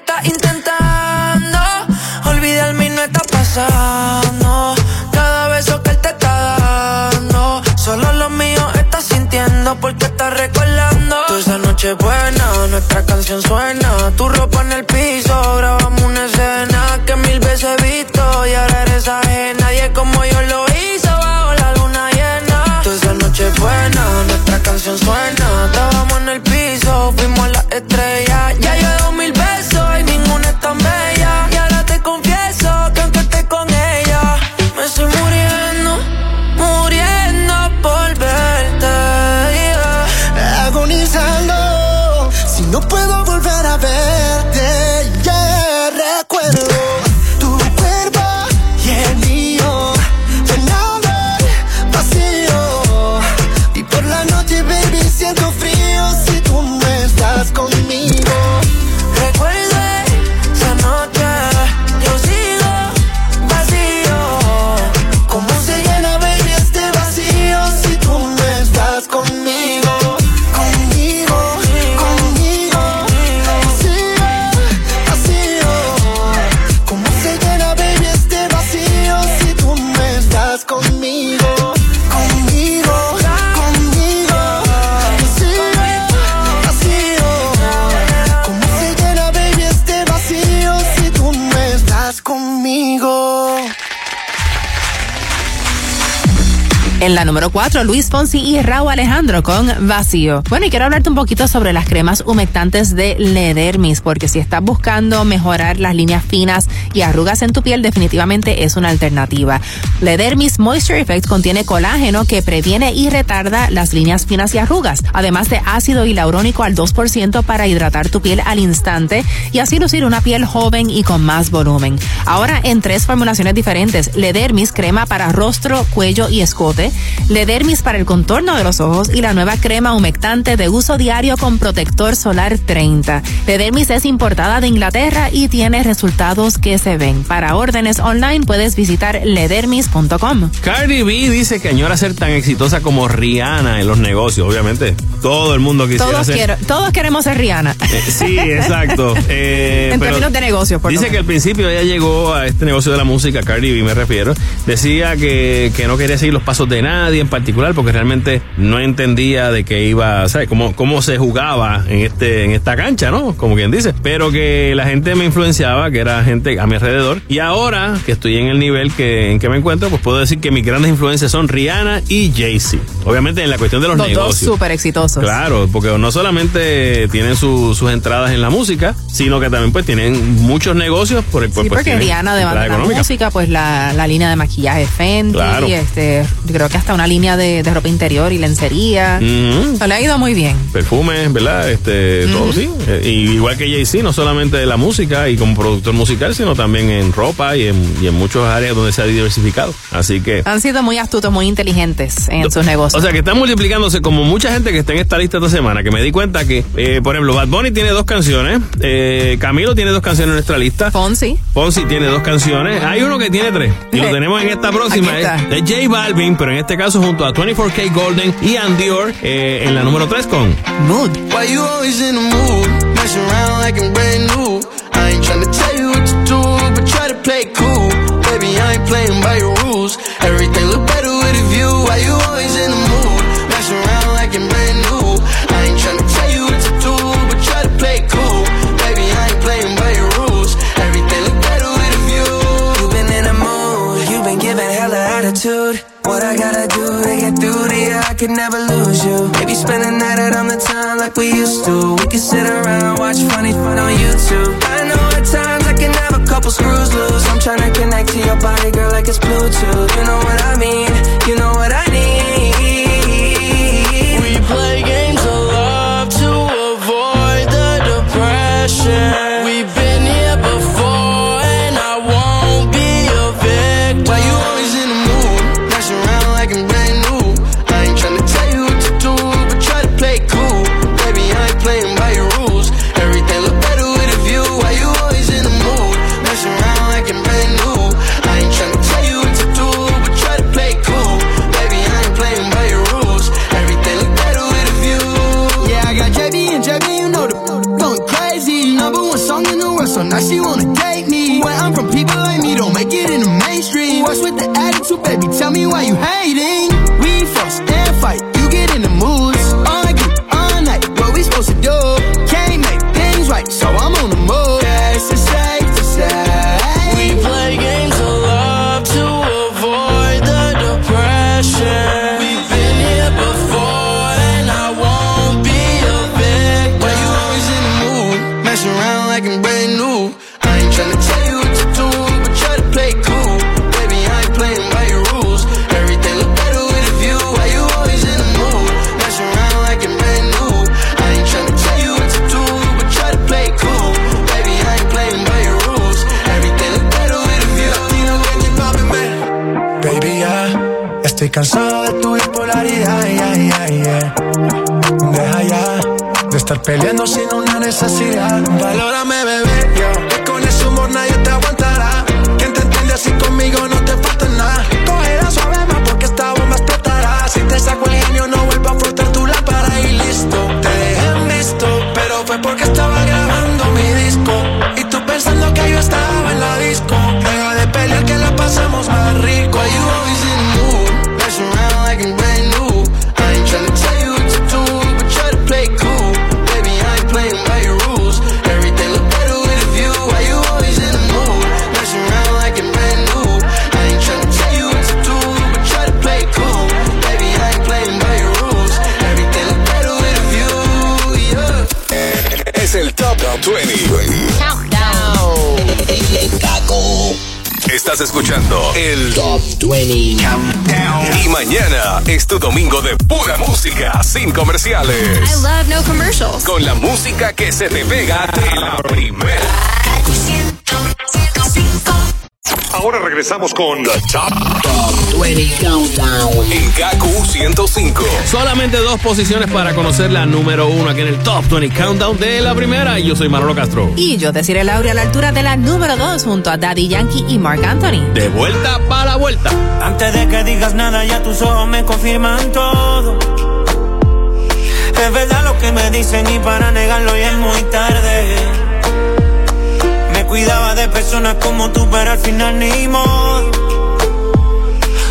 Estás intentando olvidarme y no está pasando. Cada beso que él te está dando, solo lo mío estás sintiendo porque estás recordando. Toda esa noche buena, nuestra canción suena. Tu ropa en el piso, grabamos una escena que mil veces he visto y ahora eres ajena. En la número 4, Luis Fonsi y Raúl Alejandro con Vacío. Bueno, y quiero hablarte un poquito sobre las cremas humectantes de Ledermis, porque si estás buscando mejorar las líneas finas y arrugas en tu piel, definitivamente es una alternativa. Ledermis Moisture Effect contiene colágeno que previene y retarda las líneas finas y arrugas, además de ácido hialurónico al 2% para hidratar tu piel al instante y así lucir una piel joven y con más volumen. Ahora en tres formulaciones diferentes, Ledermis crema para rostro, cuello y escote, Ledermis para el contorno de los ojos y la nueva crema humectante de uso diario con protector solar 30. Ledermis es importada de Inglaterra y tiene resultados que se ven. Para órdenes online puedes visitar ledermis.com. Cardi B dice que añora ser tan exitosa como Rihanna en los negocios, obviamente. Todo el mundo quisiera Todos, ser. quiero- todos queremos ser Rihanna. Eh, sí, exacto. Eh, en términos de negocios, por Dice que al principio ella llegó a este negocio de la música, Cardi B me refiero, decía que, que no quería seguir los pasos de nadie en particular porque realmente no entendía de qué iba, ¿sabes? Cómo, cómo se jugaba en este en esta cancha, ¿no? Como quien dice. Pero que la gente me influenciaba, que era gente a mi alrededor. Y ahora que estoy en el nivel que, en que me encuentro, pues puedo decir que mis grandes influencias son Rihanna y Jay-Z. Obviamente en la cuestión de los, Los dos negocios. súper exitosos. Claro, porque no solamente tienen su- sus entradas en la música, sino que también pues tienen muchos negocios por el cual Sí, pues, porque Rihanna, además de la música, pues la, la línea de maquillaje Fenty, Claro. este, yo creo que hasta una línea de, de ropa interior y lencería. Le ha ido muy bien. Perfumes, ¿verdad? Este, todo sí. Eh, y igual que Jay-Z, no solamente de la música y como productor musical, sino también en ropa y en, y en muchas áreas donde se ha diversificado. Así que. Han sido muy astutos, muy inteligentes en sus negocios. O sea, que están multiplicándose como mucha gente que está en esta lista esta semana, que me di cuenta que, eh, por ejemplo, Bad Bunny tiene dos canciones, eh, Camilo tiene dos canciones en nuestra lista. Fonsi. Fonsi tiene dos canciones. Hay uno que tiene tres. Y lo tenemos en esta próxima. Es de J Balvin, pero en este caso junto a 24K Golden y Andior eh, en la número 3 con Mood. Why you always in the mood? Mess around like I'm brand new. I ain't tryna tell you what to do, but try to play it cool. Baby, I ain't playing by your rules. Everything look better with a view. Why you always in could never lose you. Maybe spend the night out on the town like we used to. We could sit around, watch funny fun on YouTube. I know at times I can have a couple screws loose. I'm trying to connect to your body, girl, like it's Bluetooth. You know what I mean? You know what I need. Comerciales. I love no commercials. Con la música que se te pega de la primera. Ahora regresamos con The Top, 20 Countdown en KQ 105. Solamente dos posiciones para conocer la número uno aquí en el Top 20 Countdown de la primera. Y yo soy Manolo Castro. Y yo deciré Laura a la altura de la número 2 junto a Daddy Yankee y Mark Anthony. De vuelta para la vuelta. Antes de que digas nada, ya tus ojos me confirman todo. Es verdad lo que me dicen y para negarlo ya es muy tarde. Me cuidaba de personas como tú, pero al final ni modo.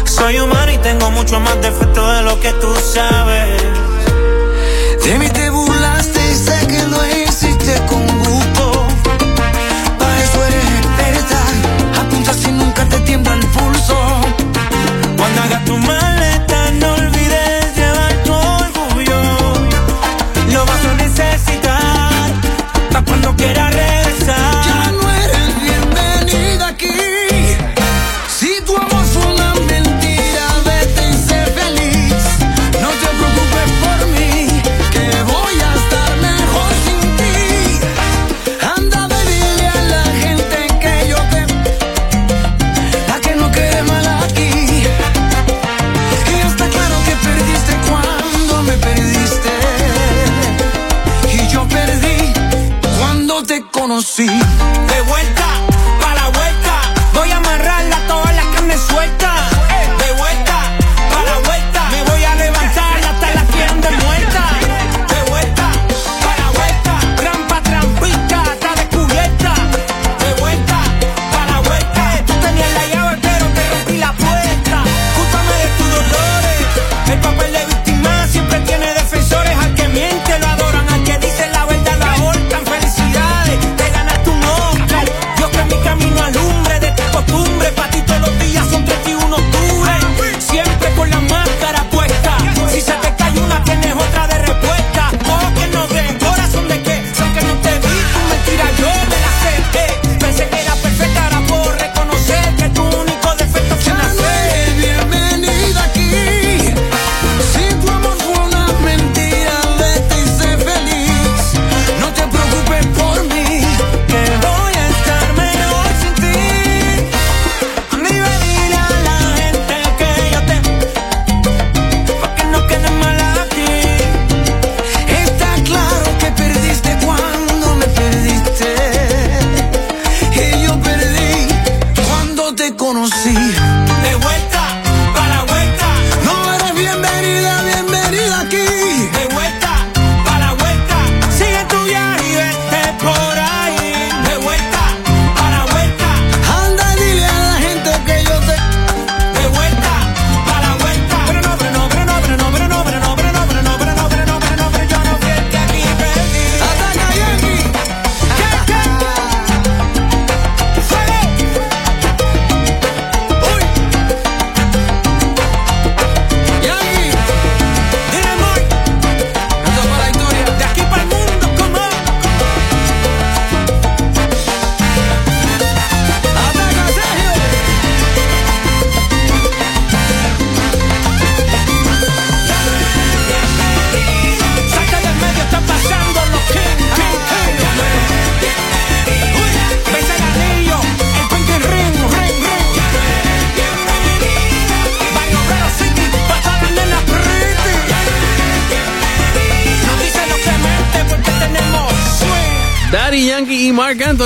Soy humano y tengo mucho más defectos de lo que tú sabes. De mí te burlaste y sé que lo hiciste con gusto. Para eso eres experta. Apunta si nunca te tiembla el pulso. Cuando hagas tu maleta,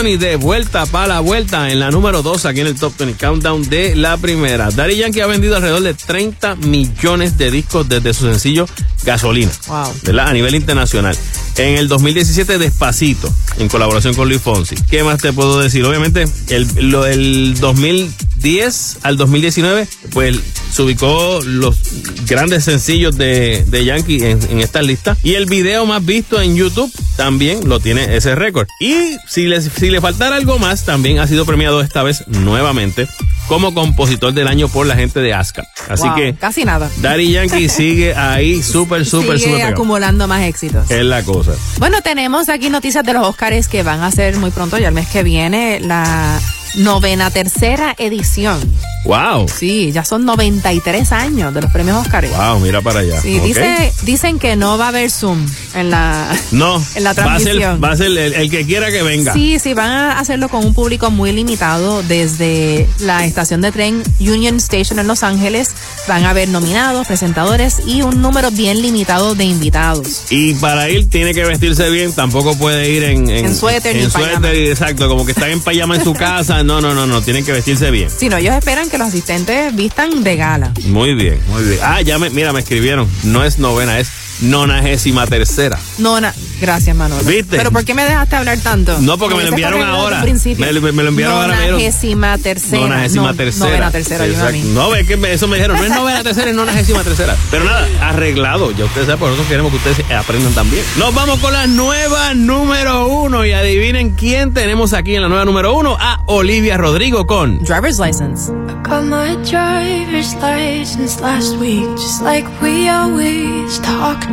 y Mark Anthony de vuelta para la vuelta en la número 2 aquí en el Top 20 Countdown de la primera. Daddy Yankee ha vendido alrededor de 30 millones de discos desde su sencillo Gasolina, Wow. ¿verdad? A nivel internacional. En el 2017 Despacito, en colaboración con Luis Fonsi. ¿Qué más te puedo decir? Obviamente, el, lo, el 2010 al 2019, pues se ubicó los grandes sencillos de, de Yankee en, en esta lista. Y el video más visto en YouTube también lo tiene ese récord. Y si le, si le faltara algo más, también ha sido premiado esta vez nuevamente como compositor del año por la gente de ASCAP. Así Wow, que casi nada. Daddy Yankee sigue ahí súper, súper, súper acumulando más éxitos. Es la cosa. Bueno, tenemos aquí noticias de los Oscars que van a ser muy pronto, ya el mes que viene, la novena tercera edición. Wow. Sí, ya son 93 años de los premios Oscars. Wow, mira para allá. Sí, dice, dicen que no va a haber Zoom en la... No, en la va a ser, transmisión. va a ser el, el que quiera que venga. Sí, sí, van a hacerlo con un público muy limitado desde la estación de tren Union Station en Los Ángeles. Van a haber nominados, presentadores y un número bien limitado de invitados. Y para ir tiene que vestirse bien, tampoco puede ir en, En suéter ni en suéter, exacto, como que están en payama en su casa. No, no, no, no, tienen que vestirse bien. Si no, ellos esperan que los asistentes vistan de gala. Muy bien, muy bien. Ah, ya me, mira, me escribieron. No es novena, es nonagésima tercera. No, na- gracias, Manolo. ¿Viste? Pero ¿por qué me dejaste hablar tanto? No, porque me lo enviaron ahora. principio. Me, me lo enviaron ahora. me Nonagésima tercera. Nonagésima No, tercera. Novena tercera, ayuda a mí. No, ve que me- eso me dijeron, no es novena tercera, es nonagésima tercera. Pero nada, arreglado. Ya ustedes saben, por nosotros queremos que ustedes aprendan también. Nos vamos con la nueva número uno. Y adivinen quién tenemos aquí en la nueva número uno. A Olivia Rodrigo con Driver's License. Got my driver's license last week, just like we always talked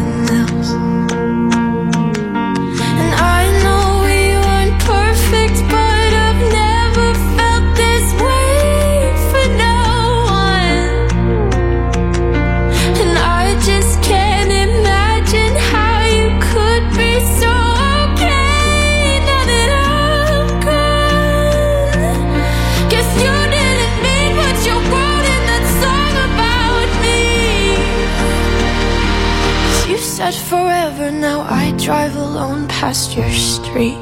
drive alone past your street.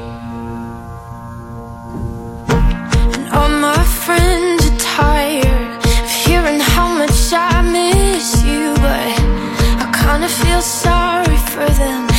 And all my friends are tired of hearing how much I miss you, but I kinda feel sorry for them,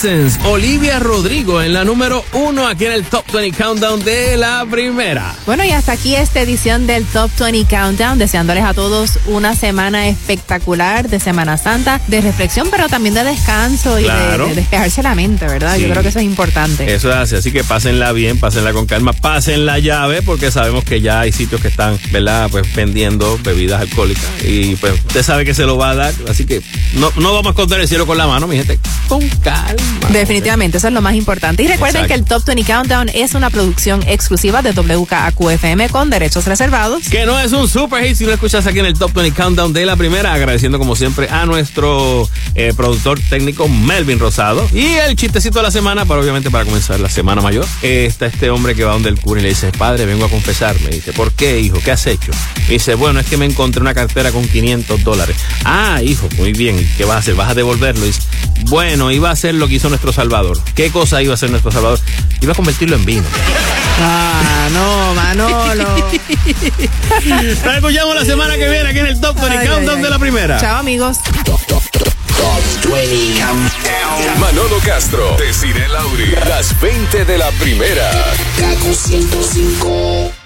License, Olivia Rodrigo en la número uno aquí en el Top 20 Countdown de la primera. Bueno, y hasta aquí esta edición del Top 20 Countdown, deseándoles a todos una semana espectacular de Semana Santa, de reflexión, pero también de descanso y de- Claro. de, despejarse la mente, ¿verdad? Sí. Yo creo que eso es importante. Eso es así, así que pásenla bien, pásenla con calma, pasen la llave porque sabemos que ya hay sitios que están, ¿verdad? Pues vendiendo bebidas alcohólicas y pues usted sabe que se lo va a dar, así que no, no vamos a esconder el cielo con la mano, mi gente, con calma. Definitivamente, eso es lo más importante. Y recuerden Exacto. que el Top 20 Countdown es una producción exclusiva de WKAQ-FM con derechos reservados. Que no es un super hit si lo escuchas aquí en el Top 20 Countdown de la primera, agradeciendo como siempre a nuestro eh, productor técnico Melvin Rosado. Y el chistecito de la semana, para obviamente para comenzar la semana mayor, eh, está este hombre que va donde el cura y le dice, padre, vengo a confesarme. dice, ¿por qué, hijo? ¿Qué has hecho? Y dice, bueno, es que me encontré una cartera con 500 dólares. Ah, hijo, muy bien, ¿qué vas a hacer? ¿Vas a devolverlo? Y dice, bueno, iba a hacer lo que hizo nuestro Salvador. ¿Qué cosa iba a hacer nuestro Salvador? Iba a convertirlo en vino. Ah, no, Manolo. Nos escuchamos la semana que viene aquí en el Top 20 Ay, Countdown ay, ay. de la primera. Chao, amigos. Manolo Castro, Desiree Lauri, las 20 de la primera. Kaku 105.